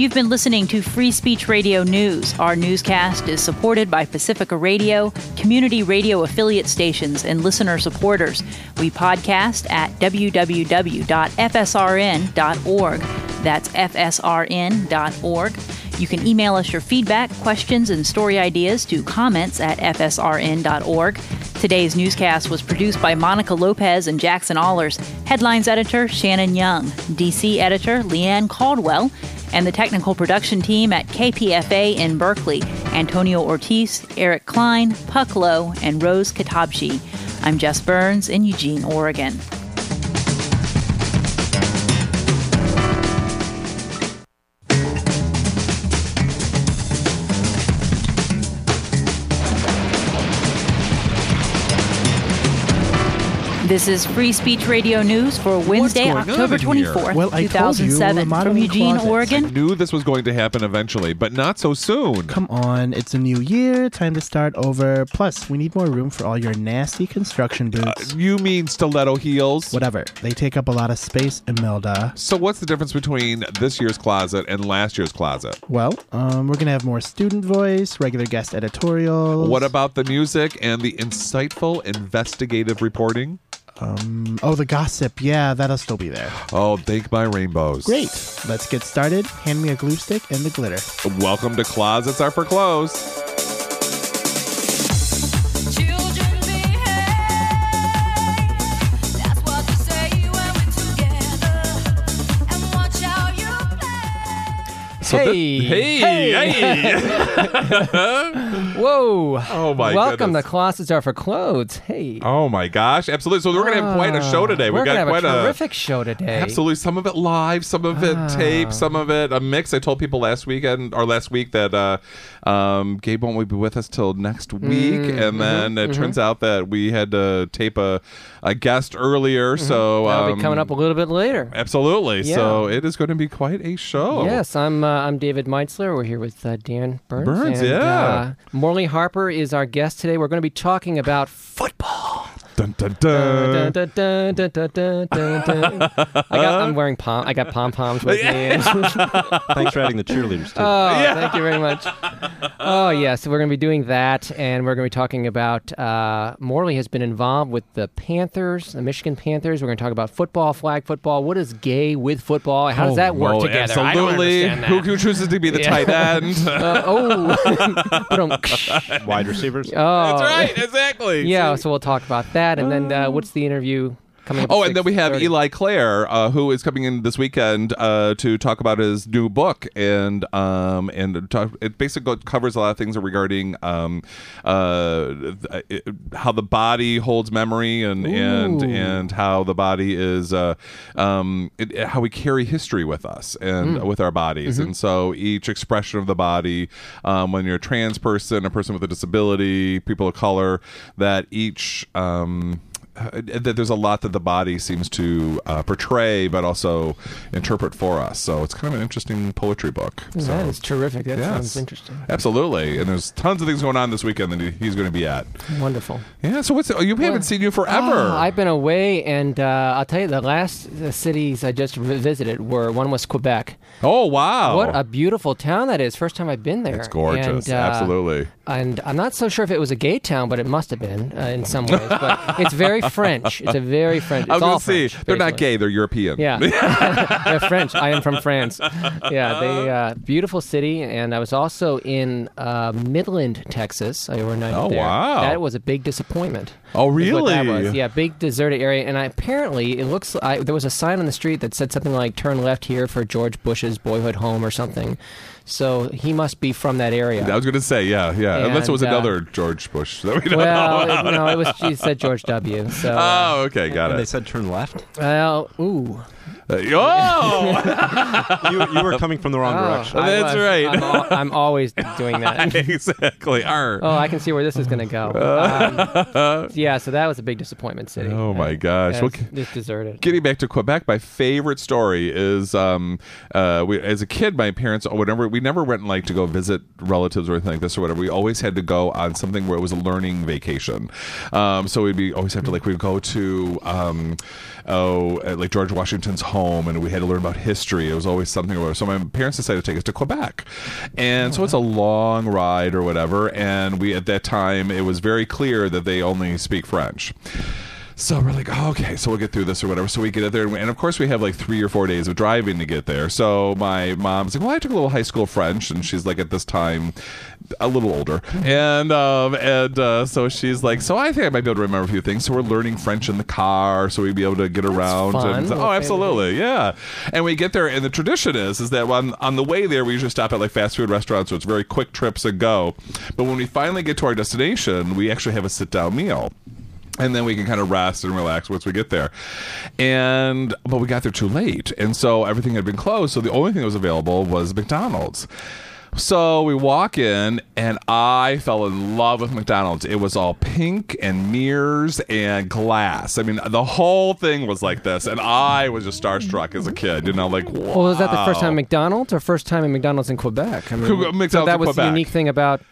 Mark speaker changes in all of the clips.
Speaker 1: You've been listening to Free Speech Radio News. Our newscast is supported by Pacifica Radio, community radio affiliate stations, and listener supporters. We podcast at www.fsrn.org. That's fsrn.org. You can email us your feedback, questions, and story ideas to comments at fsrn.org. Today's newscast was produced by Monica Lopez and Jackson Allers, headlines editor Shannon Young, DC editor Leanne Caldwell, and the technical production team at KPFA in Berkeley Antonio Ortiz, Eric Klein, Puck Lowe, and Rose Katabshi. I'm Jess Burns in Eugene, Oregon. This is Free Speech Radio News for Wednesday, October
Speaker 2: in
Speaker 1: 24th,
Speaker 3: Well, I told you,
Speaker 1: 2007.
Speaker 3: we're
Speaker 1: From Eugene,
Speaker 3: closets.
Speaker 1: Oregon,
Speaker 2: Knew this was going to happen eventually, but not so soon.
Speaker 3: Come on, it's a new year, time to start over. Plus, we need more room for all your nasty construction boots.
Speaker 2: You mean stiletto heels?
Speaker 3: Whatever, they take up a lot of space, Imelda.
Speaker 2: So what's the difference between this year's closet and last year's closet?
Speaker 3: Well, um, we're gonna have more student voice, regular guest editorials.
Speaker 2: What about the music and the insightful investigative reporting?
Speaker 3: Um, oh, the gossip. Yeah, that'll still be there.
Speaker 2: Oh, thank my rainbows.
Speaker 3: Great. Let's get started. Hand me a glue stick and the glitter.
Speaker 2: Welcome to Closets Are for Clothes.
Speaker 4: Play.
Speaker 2: So thi-
Speaker 5: Hey.
Speaker 2: hey, hey.
Speaker 5: Whoa!
Speaker 2: Oh, my
Speaker 5: Welcome
Speaker 2: goodness.
Speaker 5: to Closets Are for Clothes. Hey.
Speaker 2: Oh my gosh, absolutely. So we're gonna have quite a show today.
Speaker 5: We're
Speaker 2: We've got
Speaker 5: gonna have
Speaker 2: quite
Speaker 5: a terrific show today.
Speaker 2: Absolutely. Some of it live, some of it tape, some of it a mix. I told people last weekend or last week that uh, um, Gabe won't be with us till next week, and then it turns out that we had to tape a, a guest earlier. So
Speaker 5: That'll
Speaker 2: um,
Speaker 5: be coming up a little bit later.
Speaker 2: Absolutely. So it is going to be quite a show.
Speaker 5: Yes, I'm. Uh, I'm David Meitzler. We're here with uh, Dan Burns.
Speaker 2: Burns,
Speaker 5: and,
Speaker 2: yeah.
Speaker 5: Uh, Morley Harper is our guest today. We're going to be talking about football.
Speaker 2: Dun, dun, dun.
Speaker 5: Dun, dun, dun, dun, dun, dun, dun. I got. I'm wearing pom. I got pom poms with me.
Speaker 6: Thanks for adding the cheerleaders too.
Speaker 5: Oh, thank you very much. Oh, yeah. So we're going to be doing that, and we're going to be talking about uh, Morley has been involved with the Panthers, the Michigan Panthers. We're going to talk about football, flag football. What is gay with football? How does that work
Speaker 2: Well,
Speaker 5: together? I don't
Speaker 2: Oh, Absolutely.
Speaker 5: that.
Speaker 2: Who, who chooses to be the
Speaker 5: Yeah.
Speaker 2: tight end?
Speaker 5: Uh, oh, But,
Speaker 6: Wide receivers.
Speaker 5: oh,
Speaker 2: That's right. Exactly.
Speaker 5: Yeah. So we'll talk about that, and then uh, what's the interview coming?
Speaker 2: Oh, and then we have Eli Clare, uh, who is coming in this weekend uh, to talk about his new book, and um, and talk, it basically covers a lot of things regarding um, uh, it- how the body holds memory, and and
Speaker 5: Ooh.
Speaker 2: and how the body is uh, um, it, how we carry history with us and
Speaker 5: Mm.
Speaker 2: with our bodies,
Speaker 5: Mm-hmm.
Speaker 2: and so each expression of the body, um, when you're a trans person, a person with a disability, people of color, that each um, uh, that there's a lot that the body seems to uh, portray, but also interpret for us. So it's kind of an interesting poetry book. So,
Speaker 5: That is terrific. That
Speaker 2: yes.
Speaker 5: sounds interesting.
Speaker 2: Absolutely, and there's tons of things going on this weekend that he's going to be at.
Speaker 5: Wonderful.
Speaker 2: Yeah. So what's oh, you haven't seen you forever?
Speaker 5: Ah, I've been away, and uh, I'll tell you, the last uh, cities I just visited were one was Quebec.
Speaker 2: oh wow!
Speaker 5: What a beautiful town that is! First time I've been there.
Speaker 2: it's gorgeous.
Speaker 5: And, uh,
Speaker 2: Absolutely.
Speaker 5: And I'm not so sure if it was a gay town, but it must have been uh, in some ways. But it's very French. It's a very French. It's
Speaker 2: I was
Speaker 5: all
Speaker 2: see
Speaker 5: French,
Speaker 2: they're not gay; they're European.
Speaker 5: Yeah, they're French. I am from France. Yeah, they uh, beautiful city, and I was also in uh, Midland, Texas. I overnighted
Speaker 2: Oh,
Speaker 5: there.
Speaker 2: wow.
Speaker 5: That was a big disappointment.
Speaker 2: Oh,
Speaker 5: is what that
Speaker 2: really?
Speaker 5: was. Yeah, big deserted area, and I, apparently it looks. I, there was a sign on the street that said something like "Turn left here for George Bush's boyhood home" or something. So he must be from that area.
Speaker 2: I was going to say, yeah, yeah. Unless it was
Speaker 5: uh,
Speaker 2: another George Bush that we don't
Speaker 5: well,
Speaker 2: know.
Speaker 5: it, no, it was. She said George W. So. uh,
Speaker 2: Oh, okay, got
Speaker 6: it. They said turn left.
Speaker 5: well, ooh.
Speaker 2: Uh, oh,
Speaker 6: you, you were coming from the wrong
Speaker 5: Oh,
Speaker 6: direction.
Speaker 5: I
Speaker 2: That's
Speaker 5: was.
Speaker 2: right.
Speaker 5: I'm, al- I'm always doing that.
Speaker 2: exactly. Arr.
Speaker 5: Oh, I can see where this is going to go. Um, yeah, so that was a big disappointment city.
Speaker 2: Oh, my
Speaker 5: Uh,
Speaker 2: gosh.
Speaker 5: yeah,
Speaker 2: Well,
Speaker 5: it's just deserted.
Speaker 2: Getting back to Quebec, my favorite story is um, uh, we, as a kid, my parents, whenever we we never went like to go visit relatives or anything like this or whatever. We always had to go on something where it was a learning vacation. Um, so we'd be always have to like we'd go to um, oh uh, like George Washington's home, and we had to learn about history. It was always something. Or so my parents decided to take us to Quebec, and so it's a long ride or whatever. And we at that time it was very clear that they only speak French. So we're like, oh, okay, so we'll get through this or whatever. So we get there, and, and of course we have like three or four days of driving to get there. So my mom's like, well, I took a little high school French, and she's like at this time a little older, and um, and uh, so she's like, so I think I might be able to remember a few things. So we're learning French in the car, so we'd be able to get around.
Speaker 5: fun.
Speaker 2: And, oh, absolutely, yeah. And we get there, and the tradition is is that on on the way there, we usually stop at like fast food restaurants, so it's very quick trips and go. But when we finally get to our destination, we actually have a sit down meal and then we can kind of rest and relax once we get there. And but we got there too late, and so everything had been closed. So the only thing that was available was McDonald's. So we walk in, and I fell in love with McDonald's. It was all pink and mirrors and glass. I mean, the whole thing was like this, and I was just starstruck as a kid. You know, like wow.
Speaker 5: Well, was that the first time at McDonald's or first time at McDonald's in Quebec? I mean,
Speaker 2: Quebec-
Speaker 5: uh,
Speaker 2: so
Speaker 5: that was the unique thing about.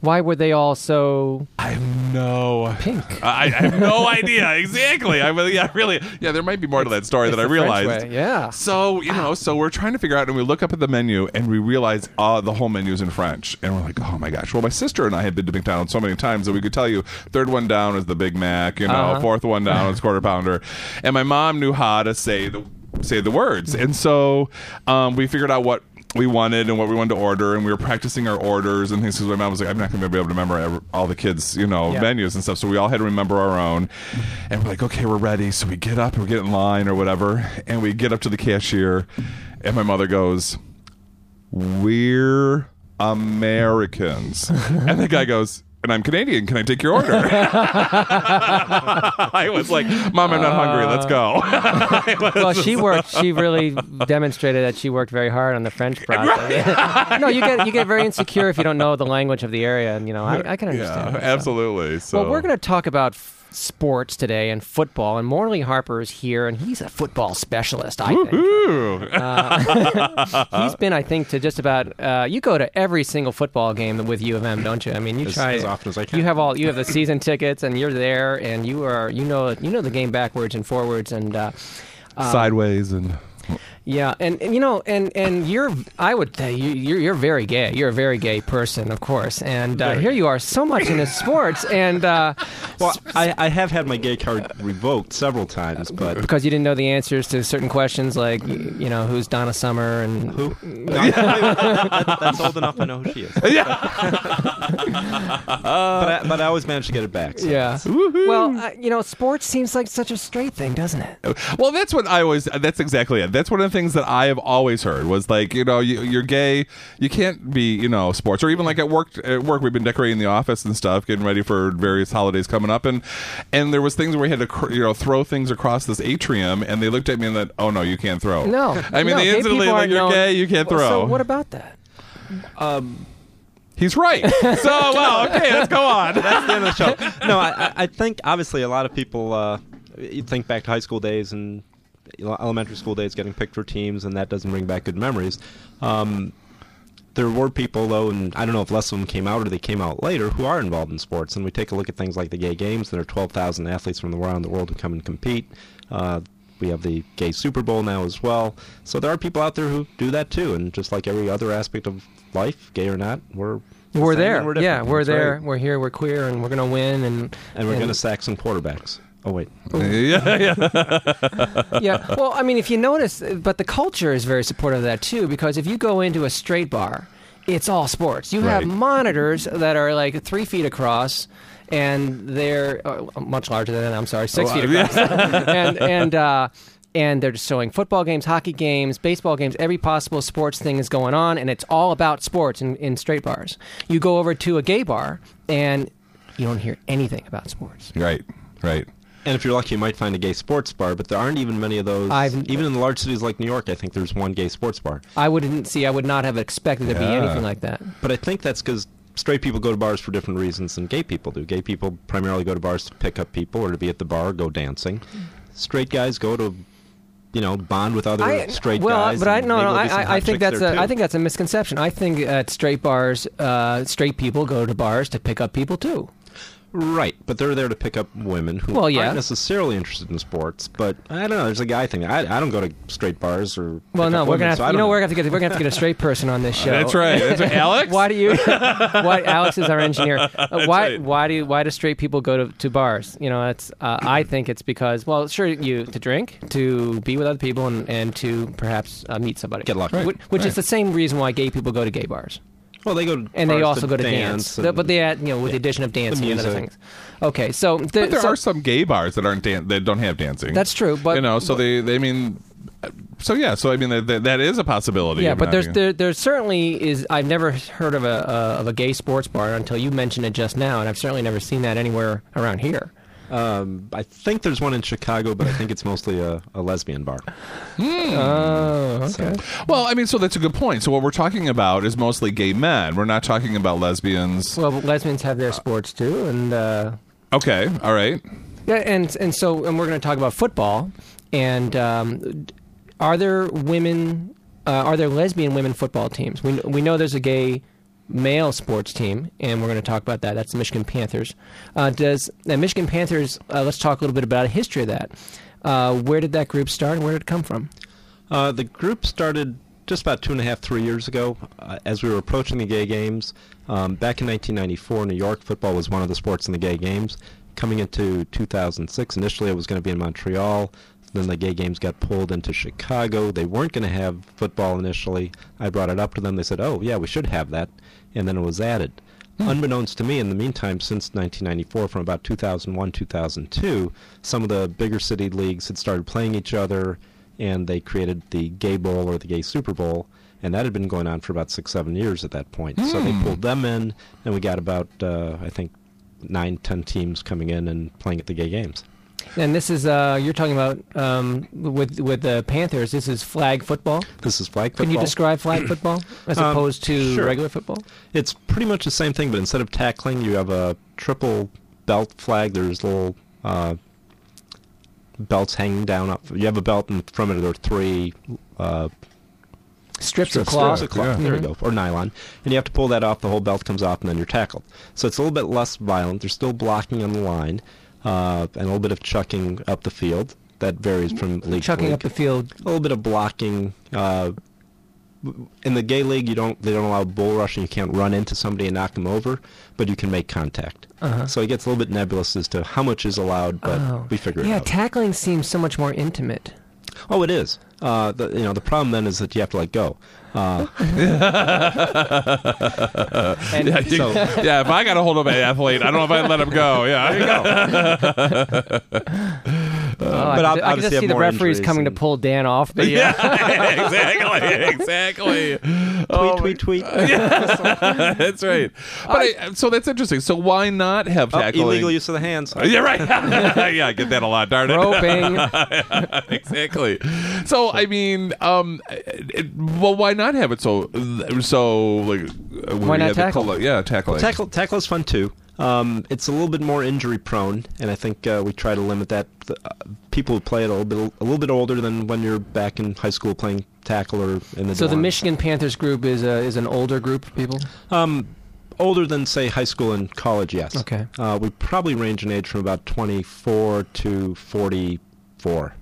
Speaker 5: Why were they all so
Speaker 2: I have no
Speaker 5: pink?
Speaker 2: I, I have no idea exactly. I really, yeah, really, yeah. There might be more to that story
Speaker 5: It's
Speaker 2: than I realized.
Speaker 5: yeah.
Speaker 2: So you know, so we're trying to figure out, and we look up at the menu, and we realize, uh, the whole menu's in French, and we're like, oh my gosh. Well, my sister and I had been to McDonald's so many times that we could tell you, third one down is the Big Mac, you know,
Speaker 5: Uh-huh.
Speaker 2: fourth one down is quarter pounder, and my mom knew how to say the say the words, and so um, we figured out what we wanted and what we wanted to order, and we were practicing our orders and things. Because my mom was like, "I'm not going to be able to remember all the kids, you know,
Speaker 5: Yeah.
Speaker 2: menus and stuff." So we all had to remember our own, and we're like, "Okay, we're ready." So we get up and we get in line or whatever, and we get up to the cashier, and my mother goes, "We're Americans," and the guy goes. And I'm Canadian. Can I take your order? I was like, "Mom, I'm not hungry. Let's go." Uh,
Speaker 5: well, she worked. She really demonstrated that she worked very hard on the French process. no, you get you get very insecure if you don't know the language of the area, and you know I, I can understand.
Speaker 2: Yeah,
Speaker 5: that.
Speaker 2: absolutely. So
Speaker 5: Well, we're going to talk about sports today and football, and Morley Harper is here, and he's a football specialist. I think
Speaker 2: Ooh.
Speaker 5: he's been, I think, to just about. Uh, you go to every single football game with U of M, don't you? I mean, you
Speaker 6: As-
Speaker 5: try
Speaker 6: as often as I can.
Speaker 5: You have all. You have the season tickets, and you're there, and you are. You know. You know the game backwards and forwards, and. Uh,
Speaker 2: sideways and
Speaker 5: yeah, and, and you know, and and you're, I would say you, you're you're very gay. You're a very gay person, of course, and uh, here you are, so much into sports, and uh,
Speaker 6: Well, I, I have had my gay card revoked several times, but
Speaker 5: because you didn't know the answers to certain questions, like you know, who's Donna Summer, and
Speaker 6: who? No, that- that's old enough. I know who she is. Yeah. but I, but I always managed to get it back. So.
Speaker 5: yeah. Well, uh, you know, sports seems like such a straight thing, doesn't it?
Speaker 2: well that's what i always that's exactly it that's one of the things that i have always heard was like you know you, you're gay you can't be you know sports or even like at work at work we've been decorating the office and stuff getting ready for various holidays coming up and and there was things where we had to cr- you know throw things across this atrium and they looked at me and said oh no you can't throw
Speaker 5: No,
Speaker 2: i mean
Speaker 5: no,
Speaker 2: they instantly like
Speaker 5: aren't
Speaker 2: you're
Speaker 5: known-
Speaker 2: gay you can't throw
Speaker 5: So what about that? Um.
Speaker 2: he's right so well okay let's go on
Speaker 6: That's the end of the show. No, I, I- I think obviously a lot of people. Uh, you think back to high school days and you know, elementary school days, getting picked for teams, and that doesn't bring back good memories. Um, there were people though, and I don't know if less of them came out or they came out later, who are involved in sports. And we take a look at things like the gay games. There are 12,000 athletes from around the world who come and compete. Uh, we have the gay Super Bowl now as well. So there are people out there who do that too. And just like every other aspect of life, gay or not, we're
Speaker 5: We're there.
Speaker 6: We're
Speaker 5: yeah, we're
Speaker 6: That's
Speaker 5: there.
Speaker 6: right.
Speaker 5: We're here. We're queer, and we're gonna win. And
Speaker 6: And we're going to sack some quarterbacks. Oh wait.
Speaker 2: yeah yeah
Speaker 5: yeah. Well, I mean, if you notice, but the culture is very supportive of that too, because if you go into a straight bar, it's all sports. You have
Speaker 2: Right.
Speaker 5: monitors that are like three feet across. And they're uh, much larger than I'm sorry, six
Speaker 2: Oh,
Speaker 5: feet across. and and uh, and they're just showing football games, hockey games, baseball games. Every possible sports thing is going on, and it's all about sports in, in straight bars. You go over to a gay bar, and you don't hear anything about sports.
Speaker 2: right right
Speaker 6: And if you're lucky, you might find a gay sports bar, but there aren't even many of those.
Speaker 5: I've-
Speaker 6: even in the large cities like New York, I think there's one gay sports bar.
Speaker 5: I wouldn't see. I would not have expected there to be anything like that.
Speaker 6: But I think that's because straight people go to bars for different reasons than gay people do. Gay people primarily go to bars to pick up people or to be at the bar, go dancing. Straight guys go to you know, bond with other
Speaker 5: I,
Speaker 6: straight
Speaker 5: well,
Speaker 6: guys.
Speaker 5: but I no, no
Speaker 6: there'll be some
Speaker 5: I, I think that's a I think that's a misconception. I think at straight bars, uh, straight people go to bars to pick up people too.
Speaker 6: Right, but they're there to pick up women who
Speaker 5: Well, yeah.
Speaker 6: aren't necessarily interested in sports. But I don't know. There's a guy thing. I, I don't go to straight bars or.
Speaker 5: Well, no,
Speaker 6: up
Speaker 5: we're
Speaker 6: women,
Speaker 5: gonna have
Speaker 6: so
Speaker 5: to,
Speaker 6: I
Speaker 5: you
Speaker 6: don't
Speaker 5: know we're gonna have to get we're gonna have to get a straight person on this show.
Speaker 2: That's right. That's right. Alex?
Speaker 5: why do you? why Alex is our engineer? Uh, why
Speaker 2: right.
Speaker 5: why do why do straight people go to, to bars? You know, it's uh, I think it's because well, sure, you to drink, to be with other people, and, and to perhaps uh, meet somebody.
Speaker 6: Get lucky.
Speaker 5: Which, which is the same reason why gay people go to gay bars.
Speaker 6: Well, they go to
Speaker 5: and they
Speaker 6: bars
Speaker 5: also go to dance,
Speaker 6: and-
Speaker 5: but they add you know with the addition of dancing and other things. Okay, so, the,
Speaker 2: But there
Speaker 5: so
Speaker 2: are some gay bars that aren't dan- that don't have dancing.
Speaker 5: that's true, but
Speaker 2: you know, so they they mean, so yeah, so I mean that, that, that is a possibility.
Speaker 5: yeah, but there's there, there certainly is. I've never heard of a uh, of a gay sports bar until you mentioned it just now, and I've certainly never seen that anywhere around here.
Speaker 6: Um, I think there's one in Chicago, but I think it's mostly a, a lesbian bar.
Speaker 5: Oh, okay.
Speaker 2: well, I mean, so that's a good point. So what we're talking about is mostly gay men. We're not talking about lesbians.
Speaker 5: Well, lesbians have their sports too, and uh,
Speaker 2: Okay, all right.
Speaker 5: yeah, and and so and we're going to talk about football. And um, are there women? Uh, are there lesbian women football teams? We we know there's a gay male sports team, and we're going to talk about that. That's the Michigan Panthers. Uh, does the Michigan Panthers? Uh, let's talk a little bit about the history of that. Uh, where did that group start, and where did it come from?
Speaker 6: Uh, the group started just about two and a half, three years ago, uh, as we were approaching the gay games. Um, back in 1994, New York football was one of the sports in the gay games. Coming into 2006, initially it was going to be in Montreal. Then the gay games got pulled into Chicago. They weren't going to have football initially. I brought it up to them. They said, "Oh, yeah, we should have that," and then it was added. Unbeknownst to me, in the meantime, since 1994, from about 2001, 2002, some of the bigger city leagues had started playing each other, and they created the Gay Bowl or the Gay Super Bowl, and that had been going on for about six, seven years at that point. So they pulled them in, and we got about, uh, I think, nine, ten teams coming in and playing at the gay games.
Speaker 5: And this is uh, you're talking about um, with with the Panthers. This is flag football.
Speaker 6: This is flag football.
Speaker 5: Can you describe flag football as
Speaker 6: Um,
Speaker 5: opposed to
Speaker 6: sure.
Speaker 5: regular football?
Speaker 6: It's pretty much the same thing, but instead of tackling, you have a triple belt flag. There's little uh, belts hanging down up. You have a belt, and from it there are three uh,
Speaker 5: Strips of cloth.
Speaker 6: strips of cloth.
Speaker 2: yeah.
Speaker 6: There you go, or nylon, and you have to pull that off. The whole belt comes off, and then you're tackled. So it's a little bit less violent. There's still blocking on the line, uh, and a little bit of chucking up the field. That varies from league to
Speaker 5: Chucking
Speaker 6: league
Speaker 5: up the field.
Speaker 6: a little bit of blocking. Uh, in the gay league, you don't they don't allow bull rushing. You can't run into somebody and knock them over, but you can make contact.
Speaker 5: Uh-huh.
Speaker 6: So it gets a little bit nebulous as to how much is allowed, but
Speaker 5: Oh.
Speaker 6: we figure
Speaker 5: Yeah,
Speaker 6: it out.
Speaker 5: Yeah, tackling seems so much more intimate.
Speaker 6: oh, it is. Uh, the, you know, the problem then is that you have to let go. Uh,
Speaker 2: Yeah, you-
Speaker 6: So-
Speaker 2: yeah, if I got a hold of an athlete, I don't know if I'd let him go. Yeah, there you go.
Speaker 5: oh, I
Speaker 6: but
Speaker 5: could, I could just see the referees
Speaker 6: injuries
Speaker 5: coming to pull Dan off. But yeah,
Speaker 2: exactly, exactly. Oh,
Speaker 6: tweet, tweet, tweet.
Speaker 2: that's right. But I, so that's interesting. So why not have
Speaker 6: Oh, illegal use of the hands.
Speaker 2: Yeah, right. yeah, I get that a lot. Darn it.
Speaker 5: roping.
Speaker 2: exactly. So I mean, um, it, well, why not have it so so like? uh,
Speaker 5: Why not tackle?
Speaker 2: colo- yeah, tackling.
Speaker 6: Tackle tackle is fun too. Um, it's a little bit more injury prone, and I think uh, we try to limit that. The, uh, people who play it a little bit a little bit older than when you're back in high school playing tackle or in the
Speaker 5: So the. Michigan Panthers group is a, is an older group of people.
Speaker 6: Um, older than say high school and college, yes.
Speaker 5: Okay.
Speaker 6: Uh, we probably range in age from about 24 to 44.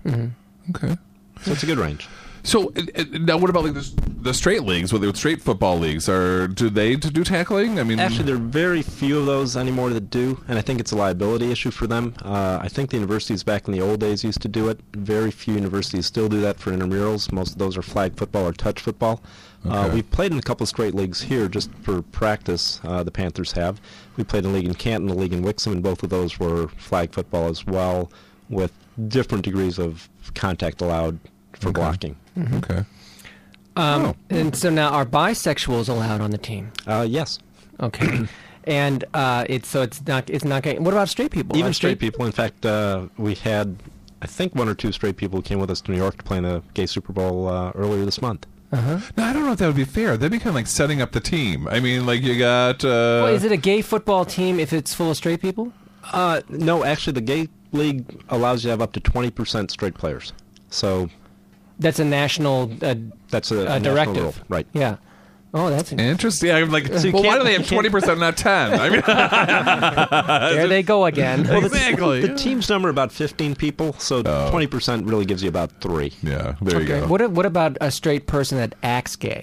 Speaker 2: Okay.
Speaker 6: So it's a good range.
Speaker 2: So uh, uh, now, what about like the, the straight leagues? With the straight football leagues, are do they do tackling? I mean,
Speaker 6: Actually, there are very few of those anymore that do, and I think it's a liability issue for them. Uh, I think the universities back in the old days used to do it. Very few universities still do that for intramurals. Most of those are flag football or touch football. Uh, we've played in a couple of straight leagues here just for practice. Uh, the Panthers have. We played in a league in Canton, a league in Wixom, and both of those were flag football as well, with different degrees of contact allowed for blocking.
Speaker 2: okay.
Speaker 5: Um,
Speaker 2: Oh.
Speaker 5: And so now, are bisexuals allowed on the team?
Speaker 6: Uh, yes.
Speaker 5: Okay. and uh, it's so it's not it's not. gay- What about straight people?
Speaker 6: Even
Speaker 5: Are
Speaker 6: straight people. In fact, uh, we had, I think, one or two straight people who came with us to New York to play in the Gay Super Bowl uh, earlier this month.
Speaker 5: Uh-huh.
Speaker 2: No, I don't know if that would be fair. That'd be kind of like setting up the team. I mean, like you got. Uh,
Speaker 5: Well, is it a gay football team if it's full of straight people?
Speaker 6: Uh, no, actually, the Gay League allows you to have up to 20% straight players. So
Speaker 5: That's a national uh,
Speaker 6: That's a,
Speaker 5: uh,
Speaker 6: national
Speaker 5: directive,
Speaker 6: rule, right?
Speaker 5: Yeah. Oh, that's
Speaker 2: Interesting. I'm like,
Speaker 6: you
Speaker 2: well, why do they have twenty percent, and not ten? I mean,
Speaker 5: there they go again.
Speaker 2: exactly.
Speaker 6: The team's number about 15 people, so 20% really gives you about three.
Speaker 2: yeah, there you go.
Speaker 5: What what about a straight person that acts gay?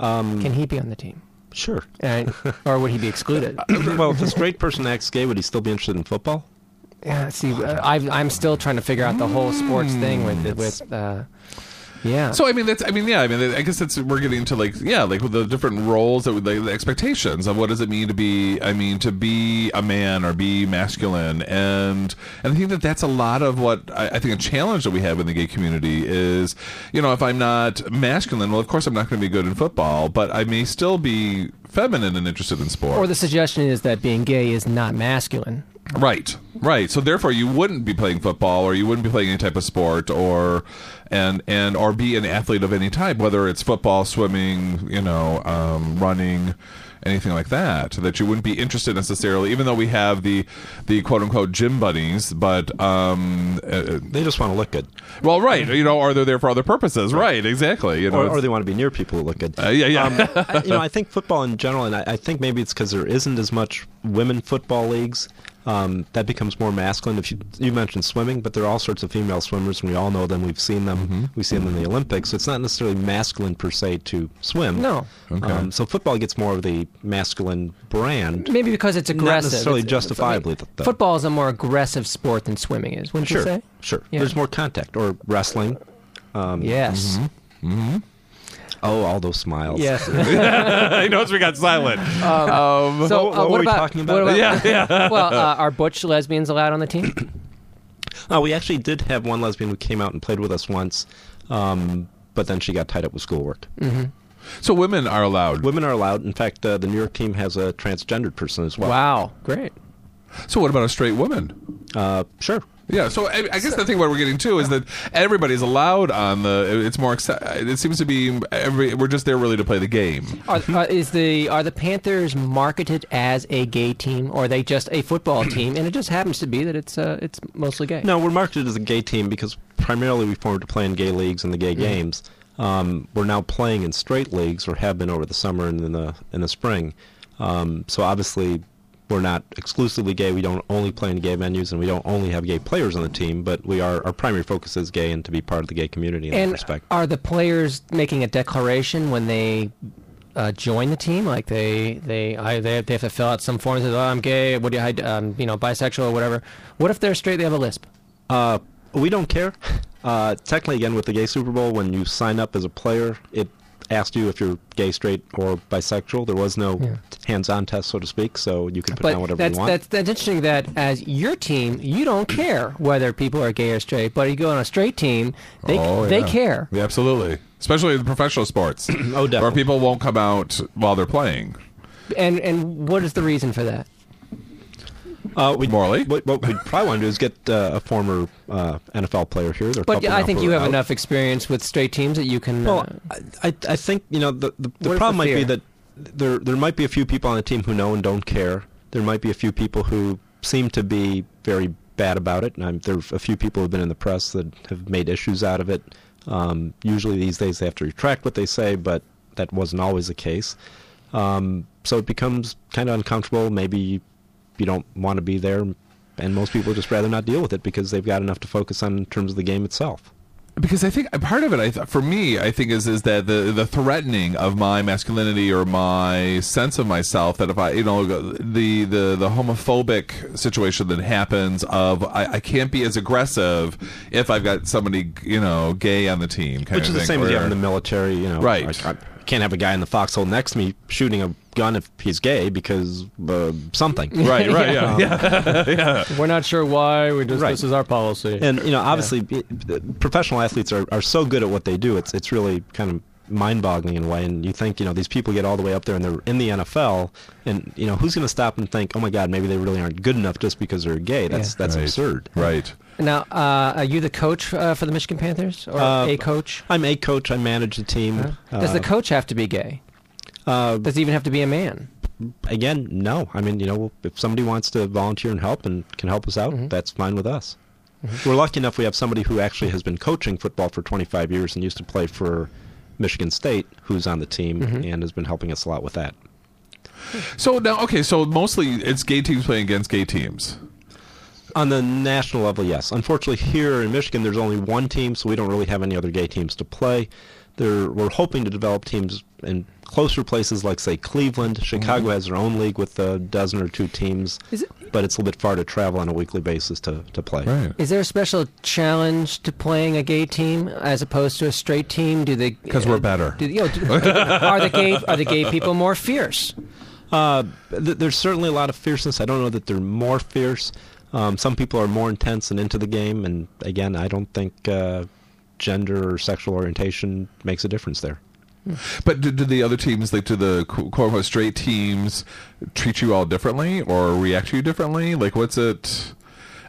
Speaker 6: Um,
Speaker 5: Can he be on the team,
Speaker 6: Sure.
Speaker 5: uh, or would he be excluded?
Speaker 6: well, if a straight person acts gay, would he still be interested in football?
Speaker 5: Yeah, see, uh, I've, I'm still trying to figure out the whole sports thing with with. Uh, yeah.
Speaker 2: So I mean, that's I mean, yeah, I mean, I guess it's we're getting into like yeah, like the different roles that like, the expectations of what does it mean to be I mean to be a man or be masculine and and I think that that's a lot of what I, I think a challenge that we have in the gay community is you know if I'm not masculine, well, of course I'm not going to be good in football, but I may still be feminine and interested in sport.
Speaker 5: or the suggestion is that being gay is not masculine.
Speaker 2: Right, right. So therefore, you wouldn't be playing football, or you wouldn't be playing any type of sport, or and and or be an athlete of any type, whether it's football, swimming, you know, um, running, anything like that. That you wouldn't be interested necessarily, even though we have the the quote unquote gym buddies. But um, uh,
Speaker 6: They just want to look good.
Speaker 2: well, right, you know, are they're there for other purposes. Right, exactly. You know,
Speaker 6: Or, or they want to be near people who look good.
Speaker 2: uh, yeah, yeah.
Speaker 6: Um, I, you know, I think football in general, and I, I think maybe it's because there isn't as much women football leagues. Um, that becomes more masculine. If you you mentioned swimming, but there are all sorts of female swimmers, and we all know them. We've seen them.
Speaker 2: Mm-hmm.
Speaker 6: We see them in the Olympics. So it's not necessarily masculine per se to swim.
Speaker 5: No.
Speaker 6: Um, so football gets more of the masculine brand.
Speaker 5: Maybe because it's aggressive.
Speaker 6: Not necessarily
Speaker 5: It's-
Speaker 6: justifiably,
Speaker 5: I mean,
Speaker 6: though.
Speaker 5: football is a more aggressive sport than swimming is. Wouldn't you
Speaker 6: Sure,
Speaker 5: say?
Speaker 6: sure.
Speaker 5: Yeah.
Speaker 6: There's more contact or wrestling. Um,
Speaker 5: Yes.
Speaker 6: Oh, all those smiles.
Speaker 5: Yes.
Speaker 2: I noticed we got silent. Um,
Speaker 5: So
Speaker 6: What-
Speaker 5: uh,
Speaker 6: what were
Speaker 5: what
Speaker 6: we
Speaker 5: about?
Speaker 6: talking about?
Speaker 5: what
Speaker 2: yeah, yeah.
Speaker 5: well, uh, are butch lesbians allowed on the team?
Speaker 6: Oh, we actually did have one lesbian who came out and played with us once, um, but then she got tied up with schoolwork.
Speaker 2: So women are allowed.
Speaker 6: Women are allowed. In fact, uh, the New York team has a transgendered person as well.
Speaker 5: Wow, great.
Speaker 2: So what about a straight woman?
Speaker 6: Uh, sure.
Speaker 2: Yeah, so I, I guess the thing what we're getting to is that everybody's allowed on the. It's more. acce- It seems to be every. We're just there really to play the game.
Speaker 5: Are, are, is the are the Panthers marketed as a gay team, or are they just a football team? And it just happens to be that it's uh, it's mostly gay.
Speaker 6: No, we're marketed as a gay team because primarily we formed to play in gay leagues and the gay games. Um, we're now playing in straight leagues, or have been over the summer and in the in the spring. Um, so obviously, we're not exclusively gay. We don't only play in gay venues, and we don't only have gay players on the team. But we are our primary focus is gay and to be part of the gay community in that
Speaker 5: And
Speaker 6: respect.
Speaker 5: are the players making a declaration when they uh, join the team? Like they they I, they, they have to fill out some forms. That, oh, I'm gay. What do you hide? Um, you know, bisexual or whatever. What if they're straight? They have a lisp.
Speaker 6: Uh, we don't care. Uh, technically, again, with the gay Super Bowl, when you sign up as a player, it asked you if you're gay, straight, or bisexual. There was no
Speaker 5: Yeah.
Speaker 6: hands-on test, so to speak. So you could put down
Speaker 5: But
Speaker 6: whatever
Speaker 5: that's
Speaker 6: you want.
Speaker 5: that's that's interesting. That as your team, you don't care whether people are gay or straight. But you go on a straight team, they
Speaker 2: Oh,
Speaker 5: they care.
Speaker 2: Yeah, absolutely. Especially in professional sports.
Speaker 6: Oh, definitely.
Speaker 2: Where people won't come out while they're playing.
Speaker 5: And and what is the reason for that?
Speaker 6: Uh, we,
Speaker 2: Morley?
Speaker 6: what, what we'd probably want to do is get uh, a former uh, NFL player here. There are
Speaker 5: But
Speaker 6: couple
Speaker 5: I think you have
Speaker 6: out.
Speaker 5: enough experience with straight teams that you can.
Speaker 6: Well,
Speaker 5: uh,
Speaker 6: I, I I think you know the the, the problem
Speaker 5: the
Speaker 6: might be that there there might be a few people on the team who know and don't care. There might be a few people who seem to be very bad about it. And I'm, there are a few people who've been in the press that have made issues out of it. Um, usually these days they have to retract what they say, but that wasn't always the case. Um, so it becomes kind of uncomfortable. Maybe you don't want to be there, and most people just rather not deal with it because they've got enough to focus on in terms of the game itself.
Speaker 2: because I think uh, part of it, I th- for me, I think is is that the the threatening of my masculinity or my sense of myself that if I, you know, the the the homophobic situation that happens of I, I can't be as aggressive if I've got somebody you know gay on the team, kind
Speaker 6: Which is the
Speaker 2: thing,
Speaker 6: same as you have in the military, you know.
Speaker 2: Right.
Speaker 6: I, I can't have a guy in the foxhole next to me shooting a gun if he's gay because uh, something.
Speaker 2: Right, right, yeah, yeah, yeah.
Speaker 5: we're not sure why. We just
Speaker 6: Right.
Speaker 5: this is our policy.
Speaker 6: And you know, obviously, it- professional athletes are, are so good at what they do. It's it's really kind of mind-boggling in a way. And you think, you know, these people get all the way up there and they're in the NFL, and you know, who's going to stop and think, oh my God, maybe they really aren't good enough just because they're gay? That's
Speaker 5: Yeah.
Speaker 6: that's
Speaker 2: Right.
Speaker 6: absurd.
Speaker 2: Right.
Speaker 5: now, uh, are you the coach uh, for the Michigan Panthers, or
Speaker 6: Uh,
Speaker 5: a coach?
Speaker 6: I'm a coach. I manage the team.
Speaker 5: Does the
Speaker 6: Uh,
Speaker 5: coach have to be gay?
Speaker 6: Uh,
Speaker 5: Does he even have to be a man?
Speaker 6: again, no. I mean, you know, if somebody wants to volunteer and help and can help us out,
Speaker 5: Mm-hmm.
Speaker 6: that's fine with us. We're lucky enough we have somebody who actually has been coaching football for 25 years and used to play for Michigan State, who's on the team
Speaker 5: Mm-hmm.
Speaker 6: and has been helping us a lot with that.
Speaker 2: So now, okay, so mostly it's gay teams playing against gay teams.
Speaker 6: On the national level, yes. Unfortunately, here in Michigan, there's only one team, so we don't really have any other gay teams to play. There, we're hoping to develop teams in closer places like, say, Cleveland. Chicago has their own league with a dozen or two teams,
Speaker 5: Is it-
Speaker 6: but it's a little bit far to travel on a weekly basis to, to play.
Speaker 2: Right.
Speaker 5: Is there a special challenge to playing a gay team as opposed to a straight team? Do they?
Speaker 2: 'Cause we're better.
Speaker 5: Do, you know, do- are the gay are the gay people more fierce?
Speaker 6: Uh, th- there's certainly a lot of fierceness. I don't know that they're more fierce. Um, some people are more intense and into the game, and again, I don't think uh, gender or sexual orientation makes a difference there.
Speaker 2: But do, do the other teams, like do the qu- quote unquote straight teams, treat you all differently or react to you differently? Like, what's it?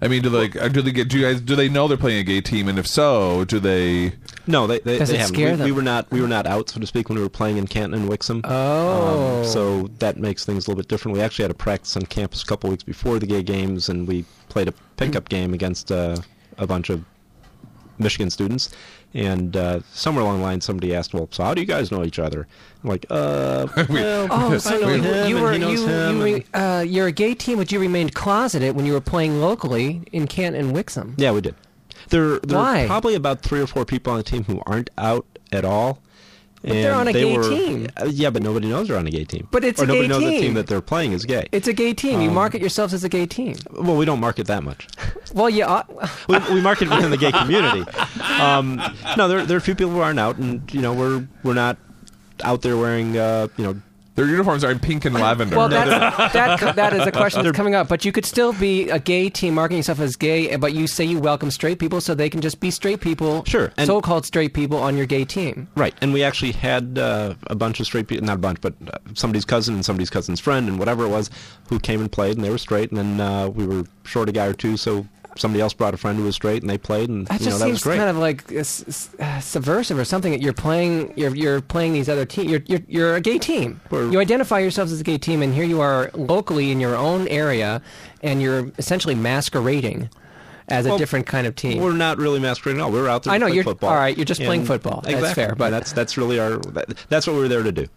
Speaker 2: I mean, do they like uh, do they get do you guys do they know they're playing a gay team, and if so, do they?
Speaker 6: No, they they, they
Speaker 5: it
Speaker 6: haven't. we,
Speaker 5: them?
Speaker 6: we were not we were not out, so to speak, when we were playing in Canton and Wixom.
Speaker 5: Oh.
Speaker 6: Um, so that makes things a little bit different. We actually had a practice on campus a couple weeks before the gay games, and we played a pickup game against uh, a bunch of Michigan students. And uh, somewhere along the line, somebody asked, "Well, so how do you guys know each other?" I'm like, "Uh, well,
Speaker 5: Oh, so
Speaker 6: I know
Speaker 5: you,
Speaker 6: him,
Speaker 5: you were you, you re, uh, you're a gay team, but you remained closeted when you were playing locally in Canton and Wixom.
Speaker 6: Yeah, we did. There, there
Speaker 5: Why?
Speaker 6: are probably about three or four people on the team who aren't out at all.
Speaker 5: But they're on a
Speaker 6: they
Speaker 5: gay
Speaker 6: were-
Speaker 5: team.
Speaker 6: Uh, yeah, but nobody knows they're on a gay team.
Speaker 5: But it's
Speaker 6: or
Speaker 5: a
Speaker 6: nobody
Speaker 5: gay
Speaker 6: knows the
Speaker 5: team.
Speaker 6: team that they're playing is gay.
Speaker 5: It's a gay team. you
Speaker 6: Um,
Speaker 5: market yourselves as a gay team.
Speaker 6: well, we don't market that much.
Speaker 5: Well, yeah. Uh,
Speaker 6: we, we market within the gay community. Um, no, there, there are a few people who aren't out, and you know, we're we're not out there wearing uh, you know
Speaker 2: Their uniforms are in pink and lavender.
Speaker 5: well, that's, that that is a question that's coming up. But you could still be a gay team, marketing yourself as gay, but you say you welcome straight people, so they can just be straight people,
Speaker 6: Sure, and-
Speaker 5: so-called straight people on your gay team.
Speaker 6: Right, and we actually had uh, a bunch of straight people, not a bunch, but uh, somebody's cousin and somebody's cousin's friend and whatever it was, who came and played, and they were straight, and then uh, we were short a guy or two, so somebody else brought a friend who was straight, and they played, and
Speaker 5: That
Speaker 6: you know
Speaker 5: just
Speaker 6: that was
Speaker 5: seems
Speaker 6: great.
Speaker 5: kind of like uh, subversive or something. You're playing, you're you're playing these other teams. You're, you're you're a gay team.
Speaker 6: We're-
Speaker 5: you identify yourselves as a gay team, and here you are locally in your own area, and you're essentially masquerading as a different kind of team.
Speaker 6: We're not really masquerading at all. We're out there.
Speaker 5: I know, you're-
Speaker 6: football.
Speaker 5: all right, you're just playing
Speaker 6: And-
Speaker 5: football. That's fair, but-
Speaker 6: that's that's really our that, that's what we're there to do.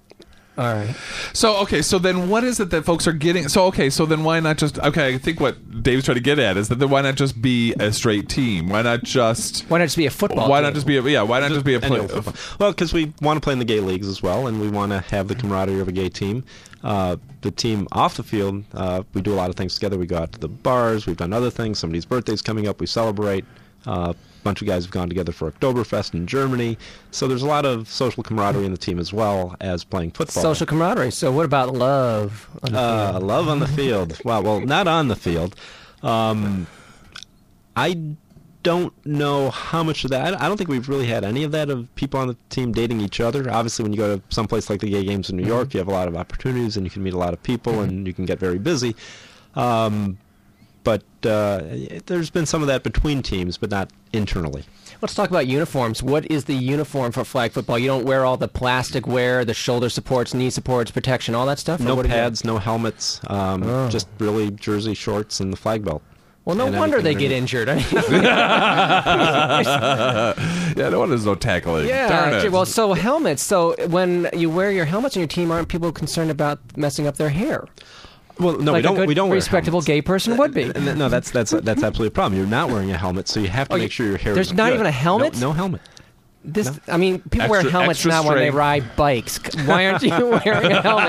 Speaker 5: All right.
Speaker 2: So okay, so then what is it that folks are getting? So okay, so then why not just okay? I think what Dave's trying to get at is that then why not just be a straight team? Why not just
Speaker 5: Why not just be a football?
Speaker 2: why
Speaker 5: team?
Speaker 2: not just be a yeah? Why not just be a
Speaker 6: Any
Speaker 2: play?
Speaker 6: old football. Well, because we want to play in the gay leagues as well, and we want to have the camaraderie of a gay team. Uh, the team off the field, uh, we do a lot of things together. We go out to the bars. We've done other things. Somebody's birthday's coming up. We celebrate. Uh, a bunch of guys have gone together for Oktoberfest in Germany. So there's a lot of social camaraderie in the team as well as playing football.
Speaker 5: social camaraderie? So what about love? on the
Speaker 6: Uh,
Speaker 5: field?
Speaker 6: love on the field. Well, well, not on the field. Um, I don't know how much of that. I I don't think we've really had any of that of people on the team dating each other. Obviously, when you go to some place like the Gay Games in New York, you have a lot of opportunities and you can meet a lot of people and you can get very busy. Um, but uh, there's been some of that between teams, but not internally.
Speaker 5: Let's talk about uniforms. What is the uniform for flag football? You don't wear all the plastic wear, the shoulder supports, knee supports, protection, all that stuff.
Speaker 6: No
Speaker 5: what do you-
Speaker 6: pads, no helmets, um,
Speaker 5: Oh.
Speaker 6: just really jersey shorts and the flag belt.
Speaker 5: Well, no
Speaker 6: and
Speaker 5: wonder they get injured. I mean,
Speaker 2: yeah, no one is no tackling.
Speaker 5: yeah.
Speaker 2: Darn it.
Speaker 5: Well, so helmets. So when you wear your helmets on your team, aren't people concerned about messing up their hair?
Speaker 6: Well, no,
Speaker 5: like
Speaker 6: we don't. we don't
Speaker 5: respectable gay person would be.
Speaker 6: No, that's that's that's absolutely a problem. You're not wearing a helmet, so you have to
Speaker 5: Oh,
Speaker 6: make sure your hair.
Speaker 5: there's
Speaker 6: is
Speaker 5: not
Speaker 6: good.
Speaker 5: even a helmet?
Speaker 6: No, no helmet.
Speaker 5: This, I mean, people wear helmets
Speaker 2: extra
Speaker 5: now when they ride bikes. Why aren't you wearing a helmet?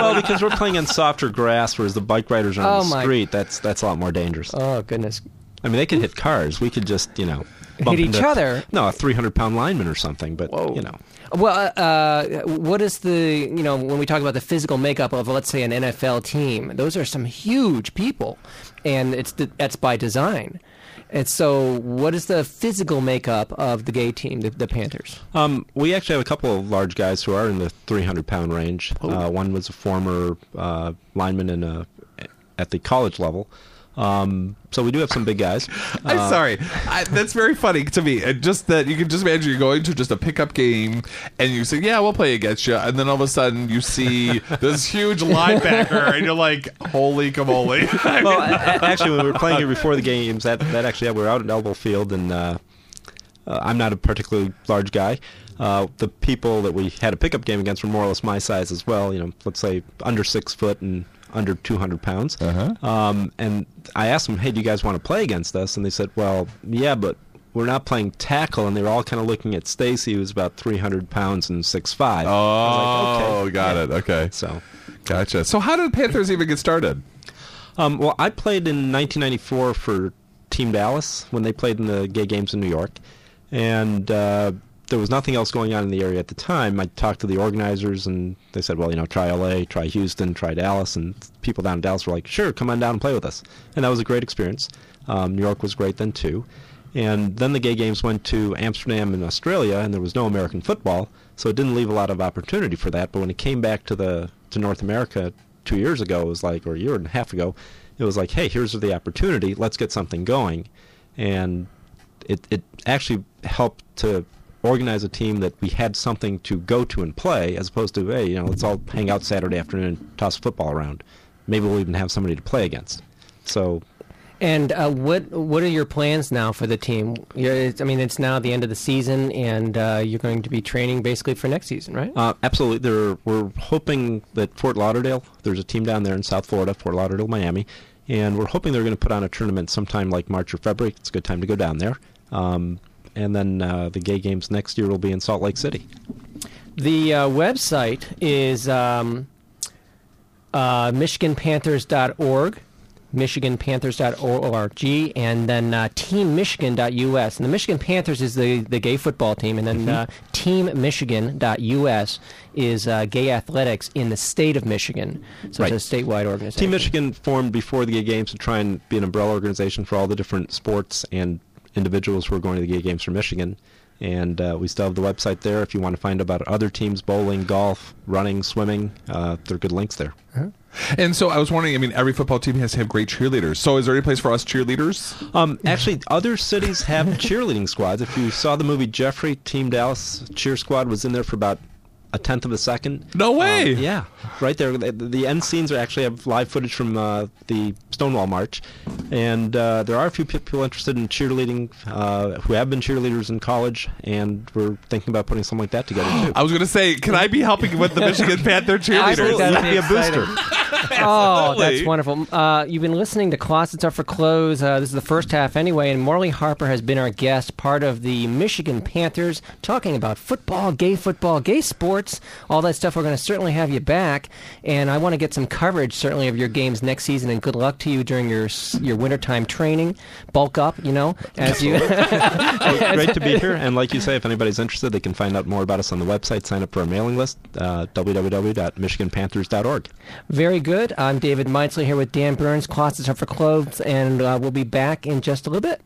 Speaker 6: well, because we're playing on softer grass, whereas the bike riders are on
Speaker 5: Oh,
Speaker 6: the
Speaker 5: my-
Speaker 6: street. That's that's a lot more dangerous.
Speaker 5: Oh goodness.
Speaker 6: I mean, they could hit cars. We could just, you know, bump
Speaker 5: Hit each other?
Speaker 6: No, a 300 pound lineman or something. But you know,
Speaker 5: Well, uh, uh, what is the you know when we talk about the physical makeup of let's say an NFL team? Those are some huge people, and it's the, that's by design. And so, what is the physical makeup of the gay team, the, the Panthers?
Speaker 6: um, we actually have a couple of large guys who are in the 300 pound range.
Speaker 5: Oh.
Speaker 6: Uh, one was a former uh, lineman in a, at the college level. Um, so we do have some big guys.
Speaker 2: I'm
Speaker 6: Uh,
Speaker 2: sorry. I, that's very funny to me. And just that you can just imagine you're going to just a pickup game and you say, "Yeah, we'll play against you," and then all of a sudden you see this huge linebacker and you're like, "Holy camole!"
Speaker 6: well, a- a- actually, when we were playing here before the games, that that actually we were out at Elbel Field, and uh, uh, I'm not a particularly large guy. Uh, the people that we had a pickup game against were more or less my size as well. You know, let's say under six foot and under 200 pounds.
Speaker 2: Uh-huh.
Speaker 6: Um, and I asked them, "Hey, do you guys want to play against us?" And they said, "Well, yeah, but." We're not playing tackle, and they were all kind of looking at Stacy, who's about 300 pounds and 6'5".
Speaker 2: oh, got it. Okay,
Speaker 6: So,
Speaker 2: gotcha. So how did the Panthers even get started?
Speaker 6: Um, well, I played in 1994 for Team Dallas when they played in the gay games in New York, and uh, there was nothing else going on in the area at the time. I talked to the organizers, and they said, "Well, you know, try LA, try Houston, try Dallas," and people down in Dallas were like, "Sure, come on down and play with us," and that was a great experience. Um, New York was great then too. And then the gay games went to Amsterdam in Australia, and there was no American football, so it didn't leave a lot of opportunity for that. But when it came back to the to North America two years ago, it was like, or a year and a half ago, it was like, hey, here's the opportunity. Let's get something going, and it it actually helped to organize a team that we had something to go to and play, as opposed to hey, you know, let's all hang out Saturday afternoon and toss football around. Maybe we'll even have somebody to play against. So
Speaker 5: And uh, what what are your plans now for the team? You're, it's, I mean, it's now the end of the season, and uh, you're going to be training basically for next season, right?
Speaker 6: Uh, absolutely. There, we're hoping that Fort Lauderdale, there's a team down there in South Florida, Fort Lauderdale, Miami, and we're hoping they're going to put on a tournament sometime like March or February. It's a good time to go down there. Um, and then uh, the gay games next year will be in Salt Lake City.
Speaker 5: The uh, website is um, uh, MichiganPanthers.org, MichiganPanthers.org, and then uh, TeamMichigan.us. And the Michigan Panthers is the, the gay football team, and then uh, TeamMichigan.us is uh, gay athletics in the state of Michigan. So
Speaker 6: Right.
Speaker 5: it's a statewide organization.
Speaker 6: Team Michigan formed before the gay games to try and be an umbrella organization for all the different sports and individuals who are going to the gay games for Michigan. And uh, we still have the website there if you want to find about other teams, bowling, golf, running, swimming. Uh, there are good links there.
Speaker 2: And so I was wondering. I mean, every football team has to have great cheerleaders. So is there any place for us cheerleaders?
Speaker 6: Um, actually, other cities have cheerleading squads. If you saw the movie Jeffrey, Team Dallas cheer squad was in there for about a tenth of a second.
Speaker 2: No way.
Speaker 6: Um, yeah, right there. The, the end scenes are actually have live footage from uh, the Stonewall March, and uh, there are a few people interested in cheerleading uh, who have been cheerleaders in college, and we're thinking about putting something like that together too.
Speaker 2: I was going to say, can I be helping with the Michigan Panther cheerleaders?
Speaker 5: That'd
Speaker 6: Be a booster.
Speaker 5: Oh, that's wonderful. Uh, you've been listening to Closets Are for Clothes. Uh, this is the first half anyway, and Morley Harper has been our guest, part of the Michigan Panthers, talking about football, gay football, gay sports, all that stuff. We're going to certainly have you back, and I want to get some coverage, certainly, of your games next season, and good luck to you during your your wintertime training. Bulk up, you know, as you...
Speaker 6: Well, great to be here. And like you say, if anybody's interested, they can find out more about us on the website. Sign up for our mailing list, uh, www.michiganpanthers.org.
Speaker 5: Very good. I'm David Meitzler here with Dan Burns, Closets Are for Clothes, and uh, we'll be back in just a little bit.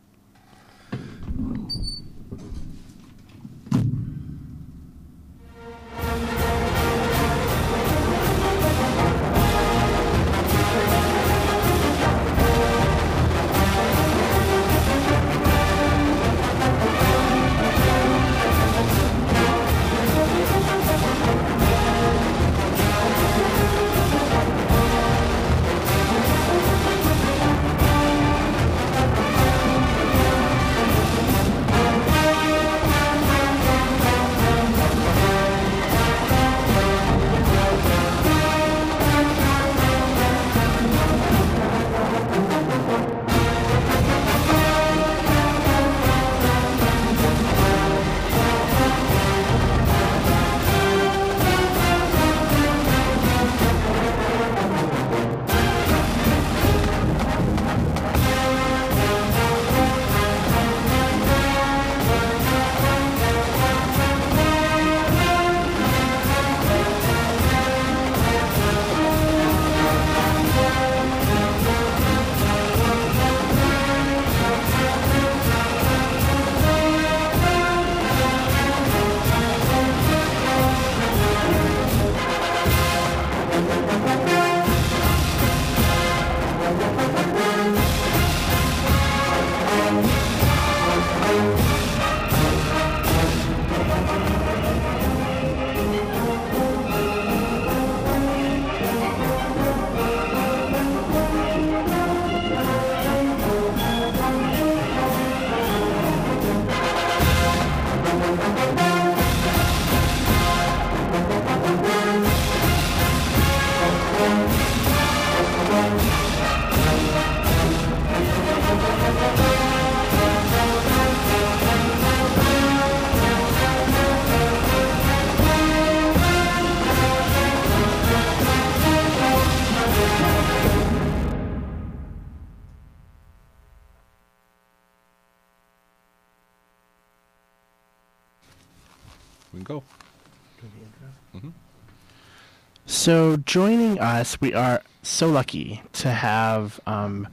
Speaker 3: Joining us, we are so lucky to have um,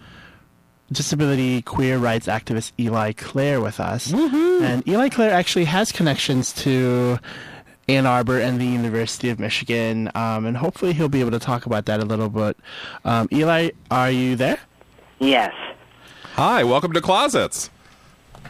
Speaker 3: disability queer rights activist Eli Clare with us. And Eli Clare actually has connections to Ann Arbor and the University of Michigan, um, and hopefully he'll be able to talk about that a little bit. Um, Eli, are you there?
Speaker 7: Yes.
Speaker 2: Hi, welcome to Closets.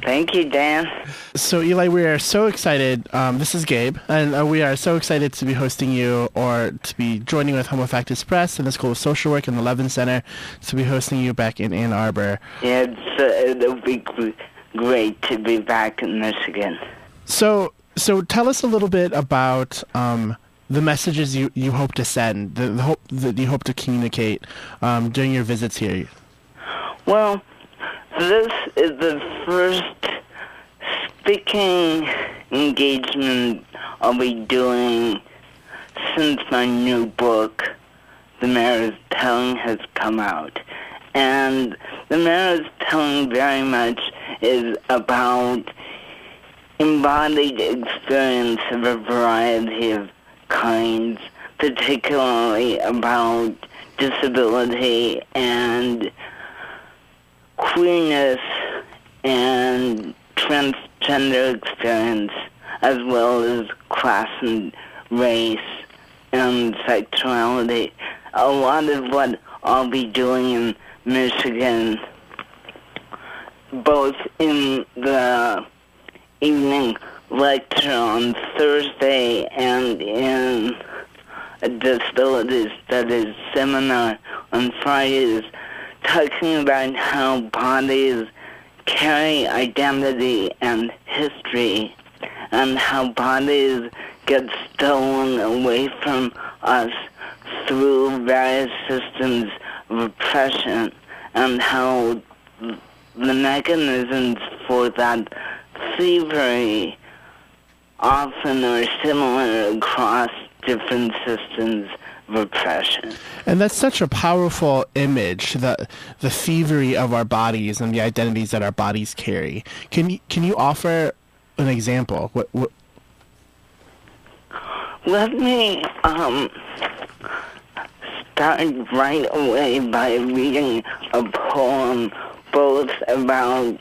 Speaker 7: Thank you, Dan.
Speaker 3: So, Eli, we are so excited. Um, this is Gabe, and uh, we are so excited to be hosting you or to be joining with Homofactus Press and the School of Social Work and the Levin Center to be hosting you back in Ann Arbor.
Speaker 7: Yeah, it's, uh, it'll be gr- great to be back in Michigan.
Speaker 3: So, so tell us a little bit about um, the messages you, you hope to send, the, the hope that you hope to communicate um, during your visits here.
Speaker 7: Well, this is the first speaking engagement I'll be doing since my new book, The Marrow's Telling, has come out. And The Marrow's Telling very much is about embodied experience of a variety of kinds, particularly about disability and queerness and transgender experience, as well as class and race and sexuality. A lot of what I'll be doing in Michigan, both in the evening lecture on Thursday and in a disability studies seminar on Fridays, talking about how bodies carry identity and history, and how bodies get stolen away from us through various systems of oppression, and how the mechanisms for that thievery often are similar across different systems of oppression.
Speaker 3: And that's such a powerful image, the the thievery of our bodies and the identities that our bodies carry. Can you can you offer an example? What, what
Speaker 7: Let me um, start right away by reading a poem both about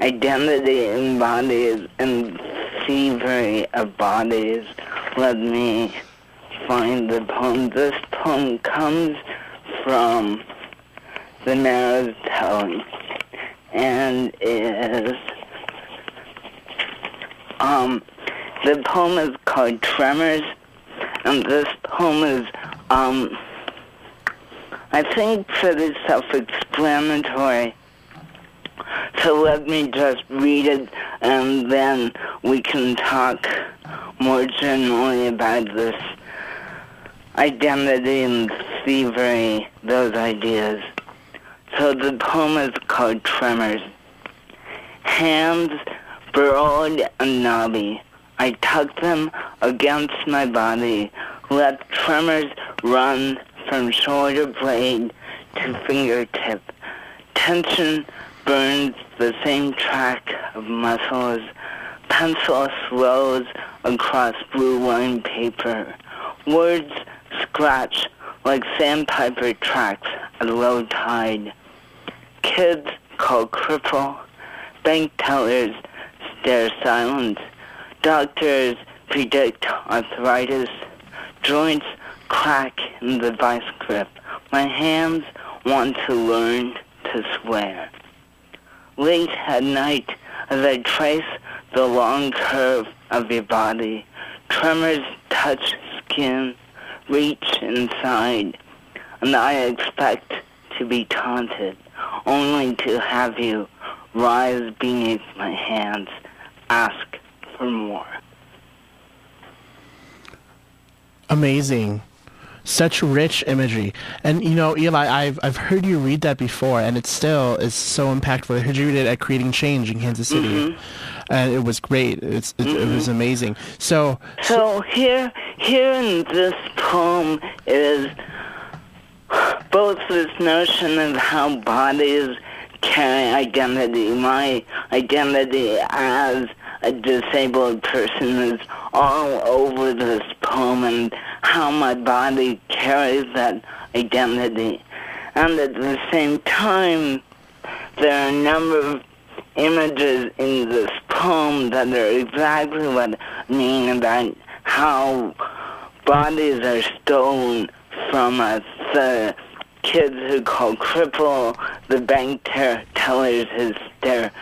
Speaker 7: identity and bodies and thievery of bodies. Let me find the poem. This poem comes from the Marrow's Telling and is um the poem is called Tremors and this poem is um I think pretty self explanatory. So let me just read it and then we can talk more generally about this identity and thievery, those ideas. So the poem is called Tremors. Hands broad and knobby. I tuck them against my body. Let tremors run from shoulder blade to fingertip. Tension burns the same track of muscles. Pencil slows across blue line paper. Words scratch like sandpiper tracks at low tide. Kids call cripple. Bank tellers stare silent. Doctors predict arthritis. Joints crack in the vice grip. My hands want to learn to swear. Late at night, as I trace the long curve of your body, tremors touch skin, reach inside, and I expect to be taunted, only to have you rise beneath my hands, ask for more.
Speaker 3: amazing. Such rich imagery. And you know, Eli, I've I've heard you read that before and it still is so impactful. I heard you read it at Creating Change in Kansas City. Mm-hmm. And it was great. It's it, it was mm-hmm. amazing. So
Speaker 7: So here, here in this poem is both this notion of how bodies carry identity. My identity as a disabled person is all over this poem and how my body carries that identity. And at the same time, there are a number of images in this poem that are exactly what I mean about how bodies are stolen from us. The kids who call cripple, the bank ter- tellers who stare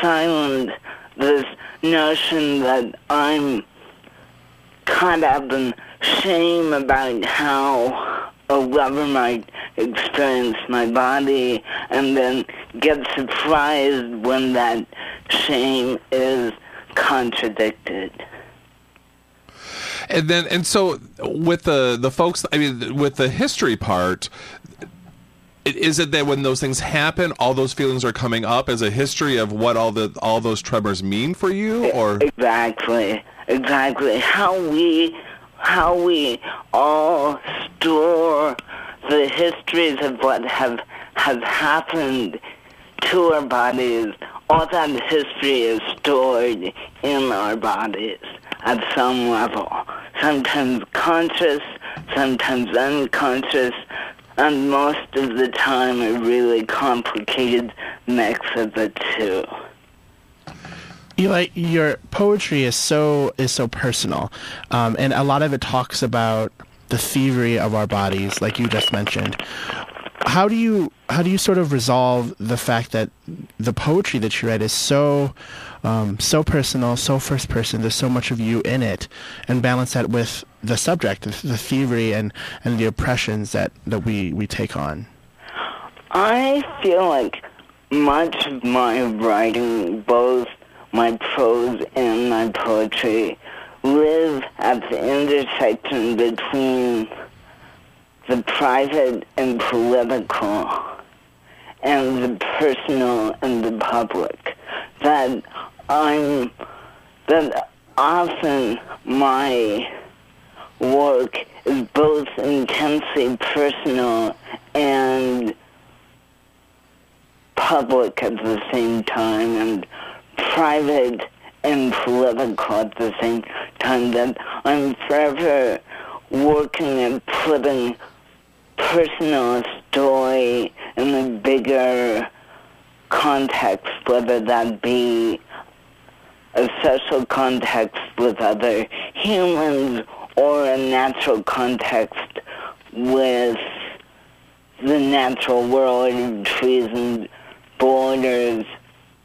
Speaker 7: silent, this notion that I'm caught up in shame about how a lover might experience my body and then get surprised when that shame is contradicted.
Speaker 2: And then, and so with the the folks, I mean, with the history part, is it that when those things happen, all those feelings are coming up as a history of what all the all those tremors mean for you, or
Speaker 7: Exactly, exactly. How we, how we all store the histories of what have have happened to our bodies. All that history is stored in our bodies at some level. Sometimes conscious, sometimes unconscious, and most of the time a really complicated mix of the two.
Speaker 3: Eli, your poetry is so is so personal, um, and a lot of it talks about the thievery of our bodies, like you just mentioned. How do you how do you sort of resolve the fact that the poetry that you write is so um, so personal, so first person? There's so much of you in it, and balance that with the subject, the, the thievery and and the oppressions that that we we take on.
Speaker 7: I feel like much of my writing, both my prose and my poetry, live at the intersection between the private and political and the personal and the public. That I'm, that often my work is both intensely personal and public at the same time and private and political at the same time that I'm forever working at putting personal story in a bigger context, whether that be a social context with other humans or a natural context with the natural world trees and borders,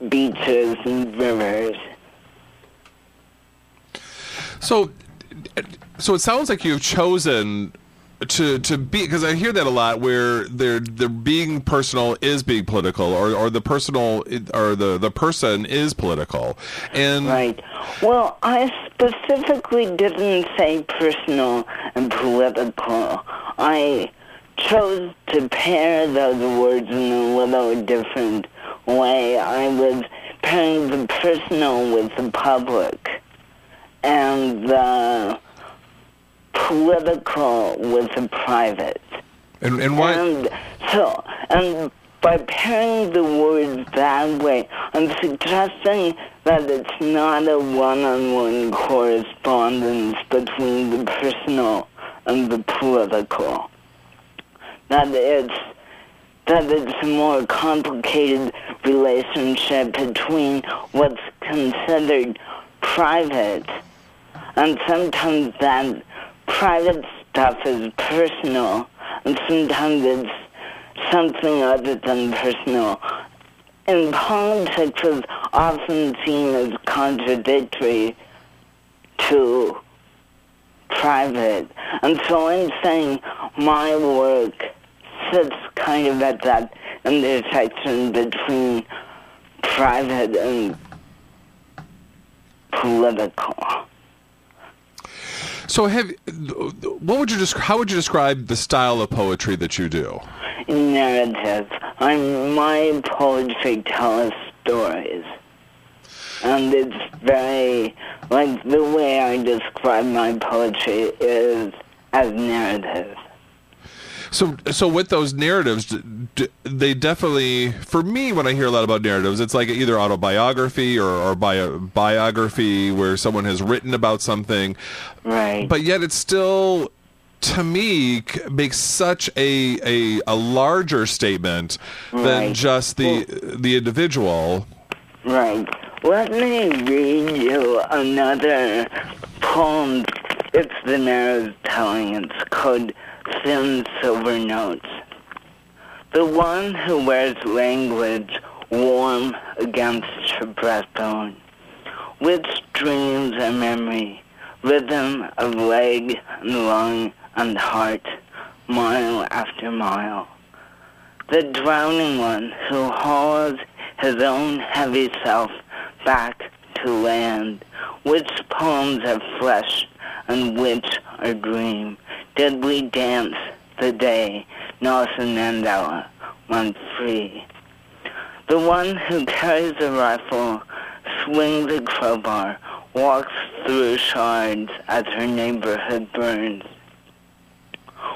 Speaker 7: beaches and rivers.
Speaker 2: so so it sounds like you've chosen to to be because I hear that a lot where they're they're being personal is being political or or the personal or the the person is political and
Speaker 7: Right. Well, I specifically didn't say personal and political. I chose to pair those words in a little different way. I was pairing the personal with the public and the political with the private.
Speaker 2: and, and why
Speaker 7: And so, and by pairing the words that way, I'm suggesting that it's not a one-on-one correspondence between the personal and the political. That it's that it's a more complicated relationship between what's considered private, and sometimes that private stuff is personal, and sometimes it's something other than personal. In politics, is often seen as contradictory to private. And so I'm saying my work sits kind of at that intersection between private and political.
Speaker 2: so have what would you just how would you describe the style of poetry that you do
Speaker 7: narrative. I'm my poetry tells stories. And it's very like the way I describe my poetry is as narrative.
Speaker 2: So, so with those narratives, d- d- they definitely, for me, when I hear a lot about narratives, it's like either autobiography or, or bio, biography where someone has written about something,
Speaker 7: Right.
Speaker 2: but yet it's still, to me, makes such a a, a larger statement than
Speaker 7: Right.
Speaker 2: just the the individual.
Speaker 7: Right. Let me read you another poem. It's the narrative telling. It's called Thin Silver Notes. The one who wears language warm against her breastbone, which dreams and memory, rhythm of leg and lung and heart, mile after mile the drowning one who hauls his own heavy self back to land, which poems are flesh and which are dream. Did we dance the day Nelson Mandela went free? The one who carries a rifle, swings a crowbar, walks through shards as her neighborhood burns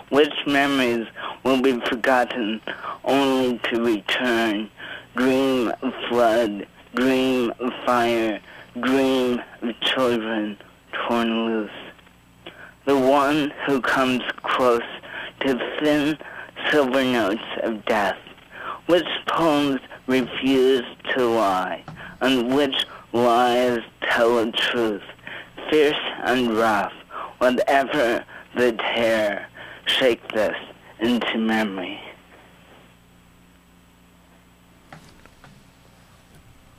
Speaker 7: which memories will be forgotten only to return. Dream of flood, dream of fire, dream of children torn loose. The one who comes close to thin silver notes of death, which poems refuse to lie, and which lies tell the truth, fierce and rough, whatever the tear shake this into memory.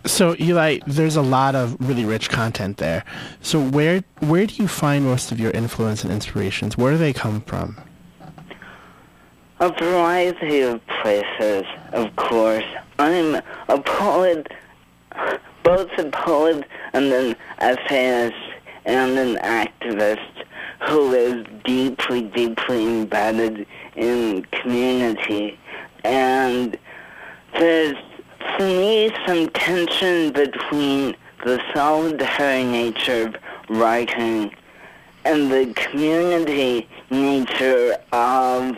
Speaker 3: So Eli, there's a lot of really rich content there. So where where do you find most of your influence and inspirations? Where do they come from?
Speaker 7: A variety of places, of course. I'm a poet, both a poet and an essayist and an activist who is deeply, deeply embedded in community. And there's, for me, some tension between the solitary nature of writing and the community nature of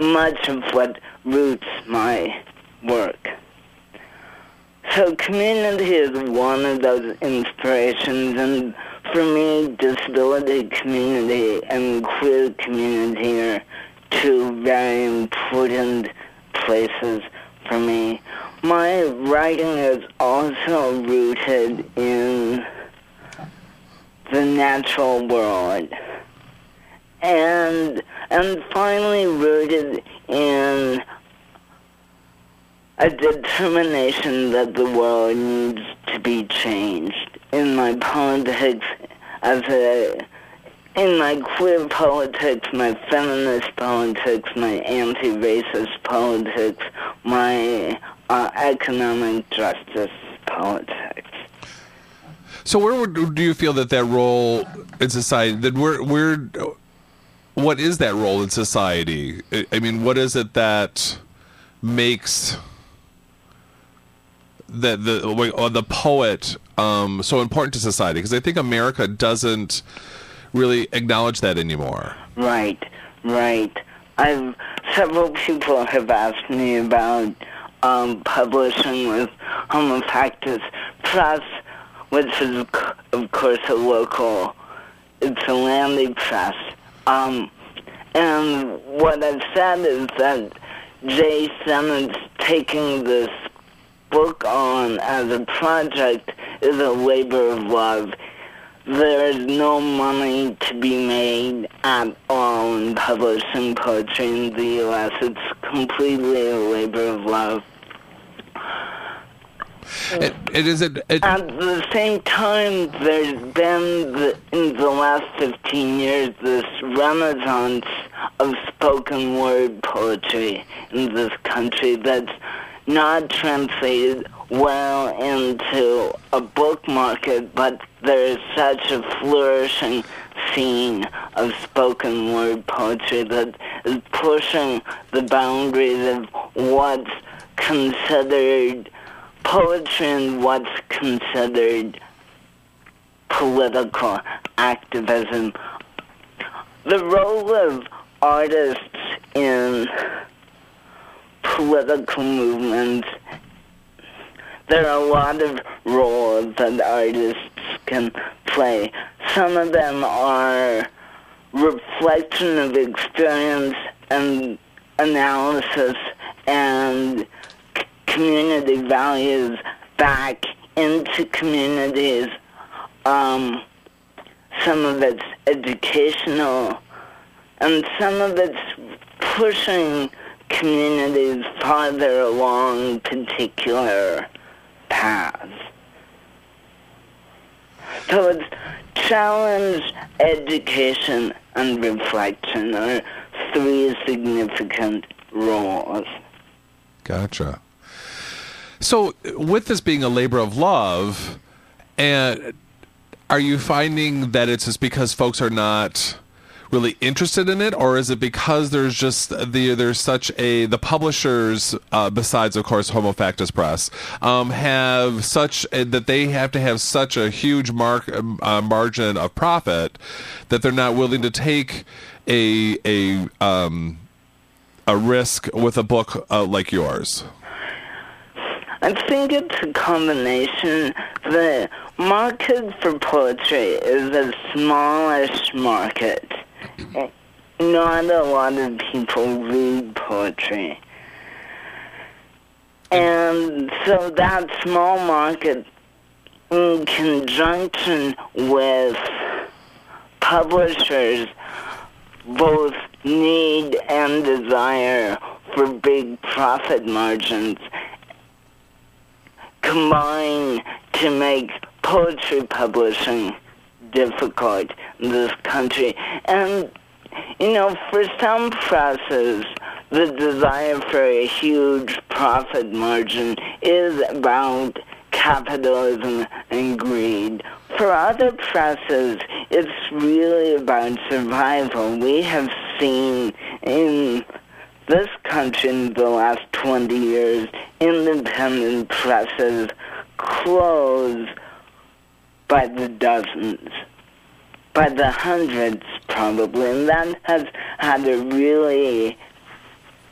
Speaker 7: much of what roots my work. So community is one of those inspirations and for me disability community and queer community are two very important places for me. My writing is also rooted in the natural world and and finally rooted in a determination that the world needs to be changed in my politics as a in my queer politics, my feminist politics, my anti-racist politics, my uh, economic justice politics.
Speaker 2: So where would, do you feel that that role in society? That where where what is that role in society? I- mean, what is it that makes the the or the poet um, so important to society? Because I think America doesn't really acknowledge that anymore.
Speaker 7: Right, right. I've several people have asked me about um, publishing with Homofactus Press, which is of course a local, it's a Landy press. Um, and what I've said is that Jay Sennett's taking this book on as a project is a labor of love. There is no money to be made at all in publishing poetry in the U.S. It's completely a labor of love.
Speaker 2: It, it is it, it
Speaker 7: At the same time, there's been, the, in the last 15 years, this renaissance of spoken word poetry in this country that's not translated well into a book market, but there is such a flourishing scene of spoken word poetry that is pushing the boundaries of what's considered poetry and what's considered political activism. the role of artists in political movements. There are a lot of roles that artists can play. Some of them are reflection of experience and analysis and community values back into communities. Um, some of it's educational, and some of it's pushing communities farther along particular paths. It's challenge, education, and reflection are three significant roles.
Speaker 2: Gotcha. So, with this being a labor of love, and are you finding that it's just because folks are not really interested in it, or is it because there's just the there's such a the publishers, uh, besides of course Homofactus Press, um, have such a, that they have to have such a huge mark uh, margin of profit that they're not willing to take a a um, a risk with a book uh, like yours.
Speaker 7: I think it's a combination. The market for poetry is a smallish market. Not a lot of people read poetry. And so that small market, in conjunction with publishers, both need and desire for big profit margins combine to make poetry publishing difficult this country. And, you know, for some presses, the desire for a huge profit margin is about capitalism and greed. For other presses, it's really about survival. We have seen in this country in the last 20 years, independent presses close by the dozens, by the hundreds probably, and that has had a really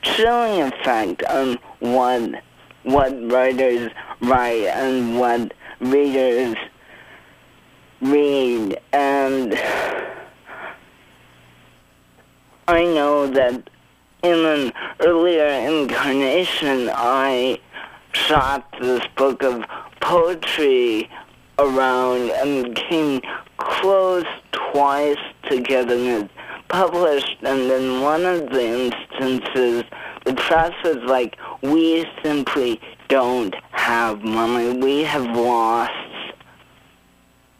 Speaker 7: chilling effect on what what writers write and what readers read. And I know that in an earlier incarnation, I shot this book of poetry around and came close twice to getting it published. And in one of the instances, the press was like, we simply don't have money. We have lost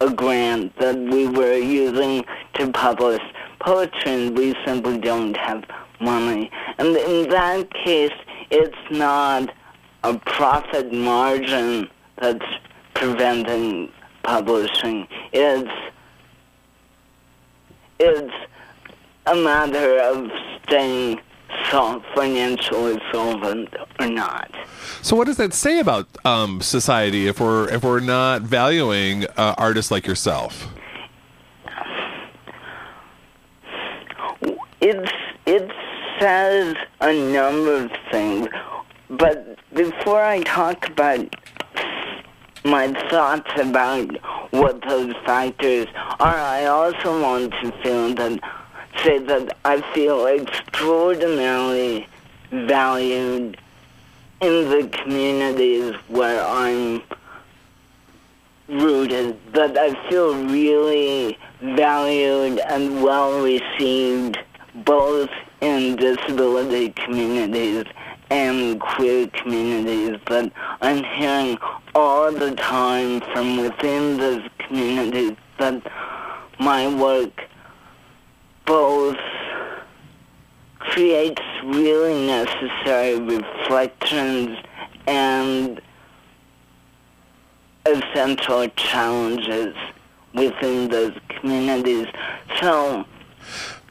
Speaker 7: a grant that we were using to publish poetry, and we simply don't have money. And in that case, it's not a profit margin that's preventing publishing. It's it's a matter of staying financially solvent or not.
Speaker 2: So, what does that say about um, society if we're if we're not valuing uh, artists like yourself?
Speaker 7: It's it says a number of things, but before I talk about my thoughts about what those factors are, I also want to feel that say that I feel extraordinarily valued in the communities where I'm rooted, that I feel really valued and well received both in disability communities and queer communities that I'm hearing all the time from within those communities that my work both creates really necessary reflections and essential challenges within those communities. So,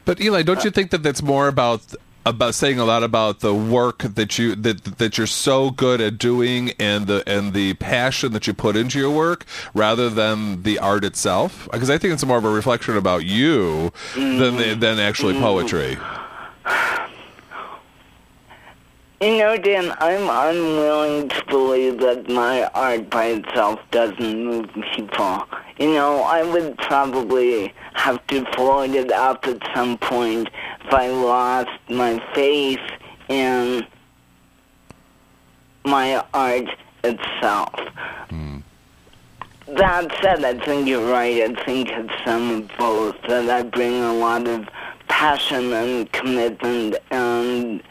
Speaker 2: But Eli, don't uh, you think that that's more about about saying a lot about the work that you that that you're so good at doing and the and the passion that you put into your work rather than the art itself because I think it's more of a reflection about you than the, than actually mm-hmm. poetry.
Speaker 7: You know, Dan, I'm unwilling to believe that my art by itself doesn't move people. You know, I would probably have to float it up at some point if I lost my faith in my art itself. Hmm. That said, I think you're right. I think it's some of both. That I bring a lot of passion and commitment and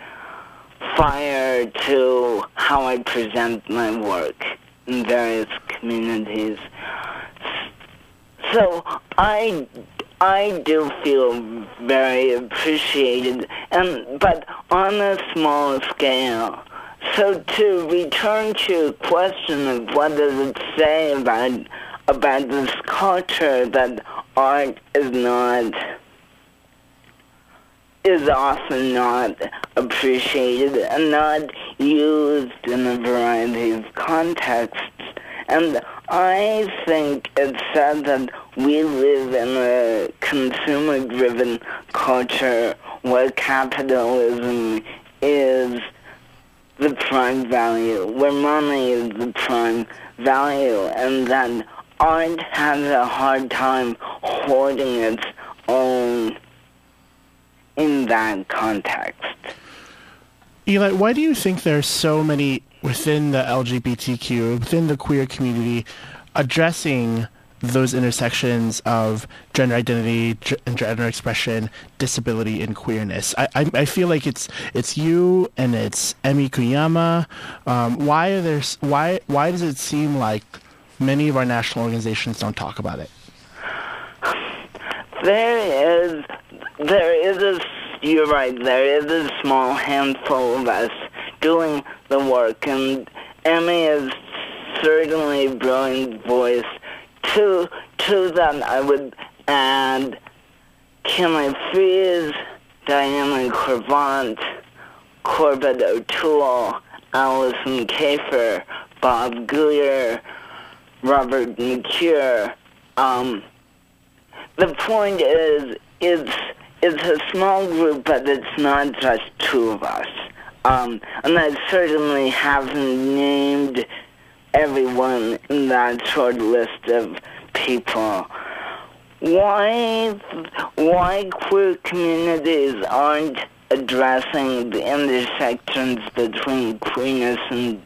Speaker 7: fire to how I present my work in various communities. So I I do feel very appreciated and but on a small scale. So to return to a question of what does it say about about this culture that art is not is often not appreciated and not used in a variety of contexts. And I think it's sad that we live in a consumer-driven culture where capitalism is the prime value, where money is the prime value, and that art has a hard time holding its own in that context.
Speaker 3: Eli, why do you think there's so many within the LGBTQ, within the queer community, addressing those intersections of gender identity and gender expression, disability, and queerness? I, I, I feel like it's it's you and it's Emi Koyama. Um, why are there? Why why does it seem like many of our national organizations don't talk about it?
Speaker 7: There is, there is a, you're right, there is a small handful of us doing the work, and Emmy is certainly a brilliant voice. To, to that, I would add Kenny Fries, Diana Cravant, Corbett O'Toole, Alison Kafer, Bob Guyer, Robert McRuer, um, the point is, it's it's a small group, but it's not just two of us. Um, and I certainly haven't named everyone in that short list of people. Why why queer communities aren't addressing the intersections between queerness and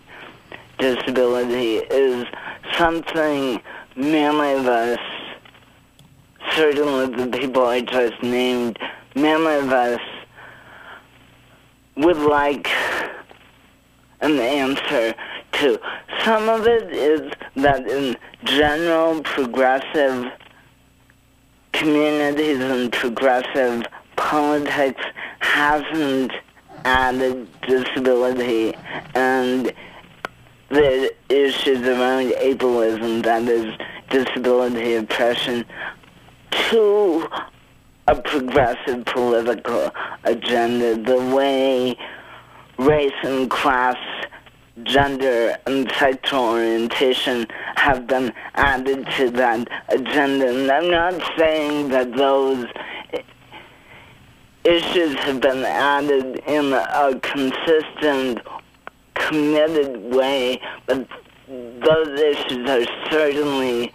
Speaker 7: disability is something many of us certainly the people I just named, many of us would like an answer to. Some of it is that in general progressive communities and progressive politics hasn't added disability and the issues around ableism, that is disability oppression, to a progressive political agenda, the way race and class, gender and sexual orientation have been added to that agenda. And I'm not saying that those issues have been added in a consistent, committed way, but those issues are certainly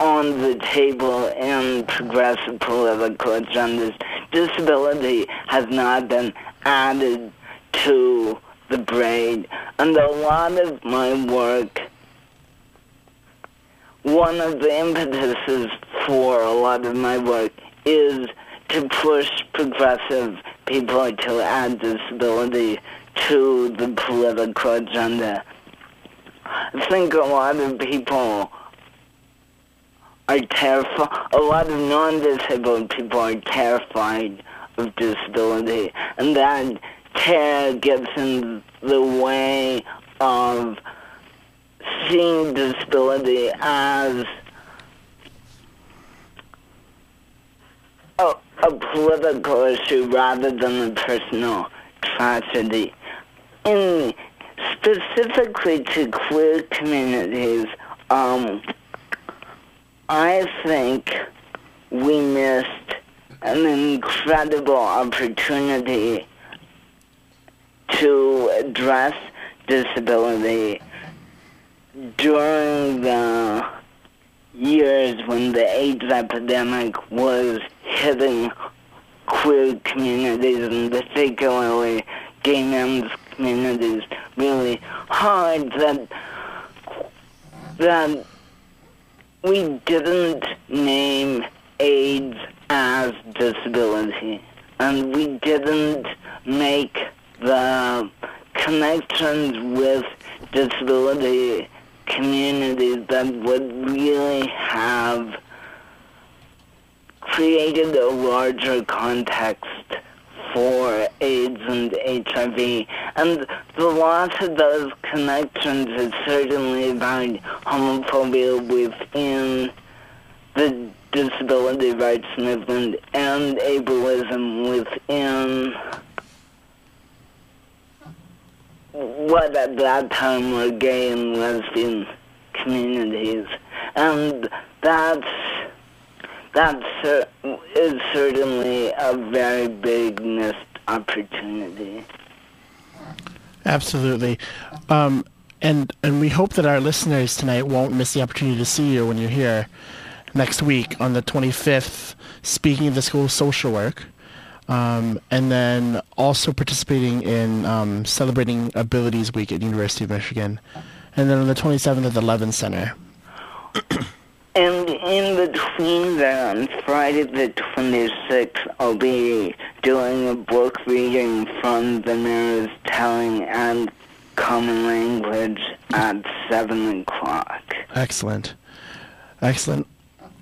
Speaker 7: on the table in progressive political agendas. Disability has not been added to the brain, And a lot of my work, one of the impetuses for a lot of my work is to push progressive people to add disability to the political agenda. I think a lot of people are terrified, a lot of non-disabled people are terrified of disability, and that terror gets in the way of seeing disability as a, a political issue rather than a personal tragedy. In specifically to queer communities, um, I think we missed an incredible opportunity to address disability during the years when the AIDS epidemic was hitting queer communities and particularly gay men's communities really hard that that we didn't name AIDS as disability. And we didn't make the connections with disability communities that would really have created a larger context for AIDS and HIV. And the loss of those connections is certainly about homophobia within the disability rights movement and ableism within what at that time were gay and lesbian communities. And that's that cer- is certainly a very big missed opportunity.
Speaker 3: Absolutely. Um, and and we hope that our listeners tonight won't miss the opportunity to see you when you're here next week on the 25th, speaking of the school of social work, um, and then also participating in um, celebrating Abilities Week at University of Michigan, and then on the 27th at the Levin Center.
Speaker 7: And in between that, on Friday the 26th, I'll be doing a book reading from the Marrow's Telling and Common Language at 7 o'clock.
Speaker 3: Excellent. Excellent.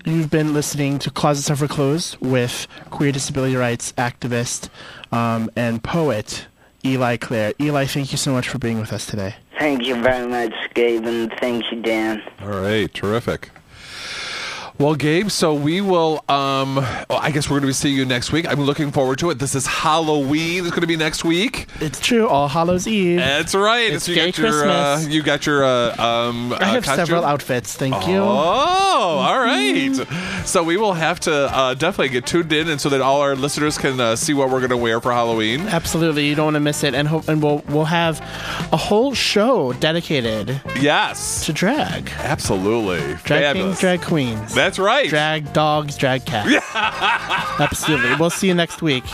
Speaker 3: You've been listening to Closets Are for Clothes with queer disability rights activist um, and poet Eli Clare. Eli, thank you so much for being with us today.
Speaker 7: Thank you very much, Gabe, and thank you, Dan.
Speaker 2: All right, terrific. Well, Gabe, so we will. Um, well, I guess we're going to be seeing you next week. I'm looking forward to it. This is Halloween. It's going to be next week.
Speaker 3: It's true. All Hallows Eve.
Speaker 2: That's right.
Speaker 3: It's
Speaker 2: so you got your, uh, you got your. Uh, um,
Speaker 3: I have
Speaker 2: uh,
Speaker 3: several outfits. Thank you.
Speaker 2: Oh, all right. So we will have to uh, definitely get tuned in, and so that all our listeners can uh, see what we're going to wear for Halloween.
Speaker 3: Absolutely, you don't want to miss it, and hope, and we'll we'll have a whole show dedicated
Speaker 2: Yes,
Speaker 3: to drag,
Speaker 2: absolutely.
Speaker 3: drag
Speaker 2: Fabulous.
Speaker 3: drag queens,
Speaker 2: That's right.
Speaker 3: drag dogs, drag cats. Absolutely. We'll see you next week.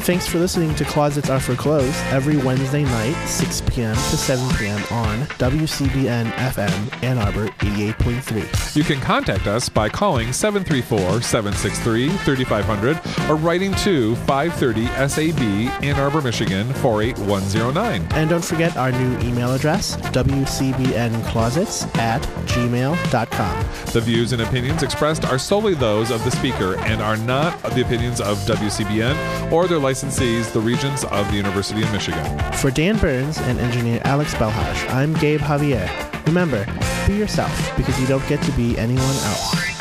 Speaker 3: Thanks for listening to Closets Are for Clothes every Wednesday night, 6 p.m. to 7 p.m. on WCBN FM Ann Arbor 88.3.
Speaker 2: You can contact us by calling 734-763-3500 or writing to 530 SAB Ann Arbor, Michigan 48109.
Speaker 3: And don't forget our new email address, WCBNclosets at gmail.com.
Speaker 2: The views and opinions expressed are solely those of the speaker and are not the opinions of WCBN or their licensees, the Regents of the University of Michigan.
Speaker 3: For Dan Burns and engineer Alex Belhash, I'm Gabe Javier. Remember, be yourself because you don't get to be anyone else.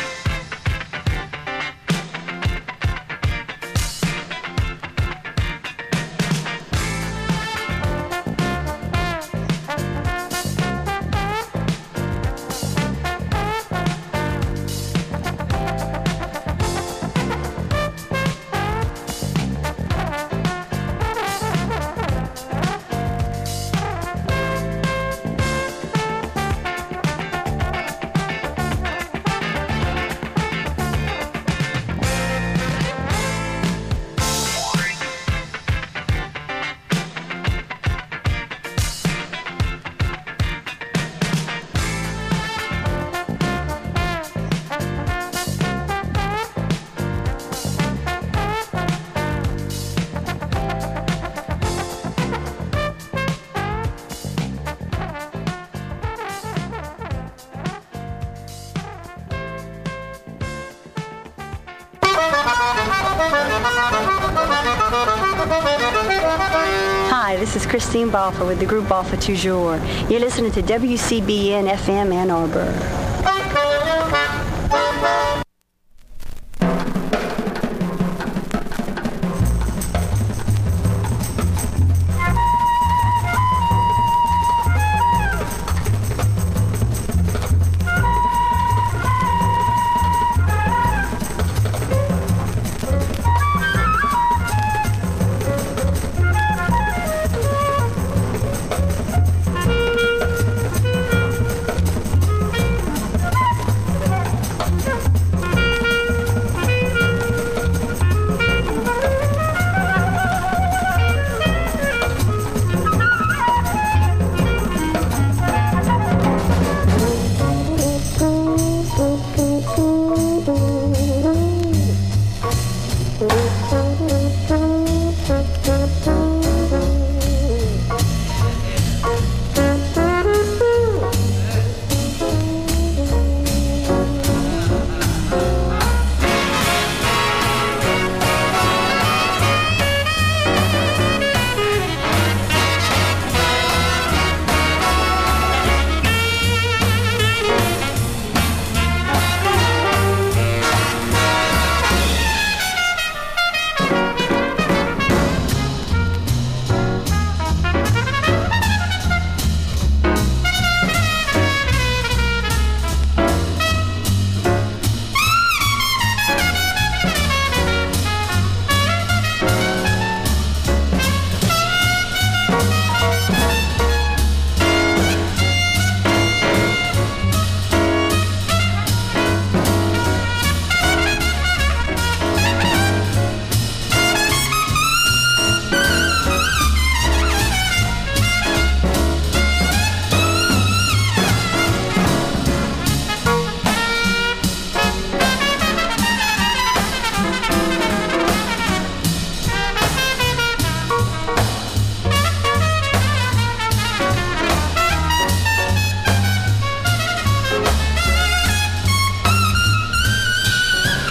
Speaker 8: Balfour with the group Balfour Toujours. You're listening to WCBN FM Ann Arbor.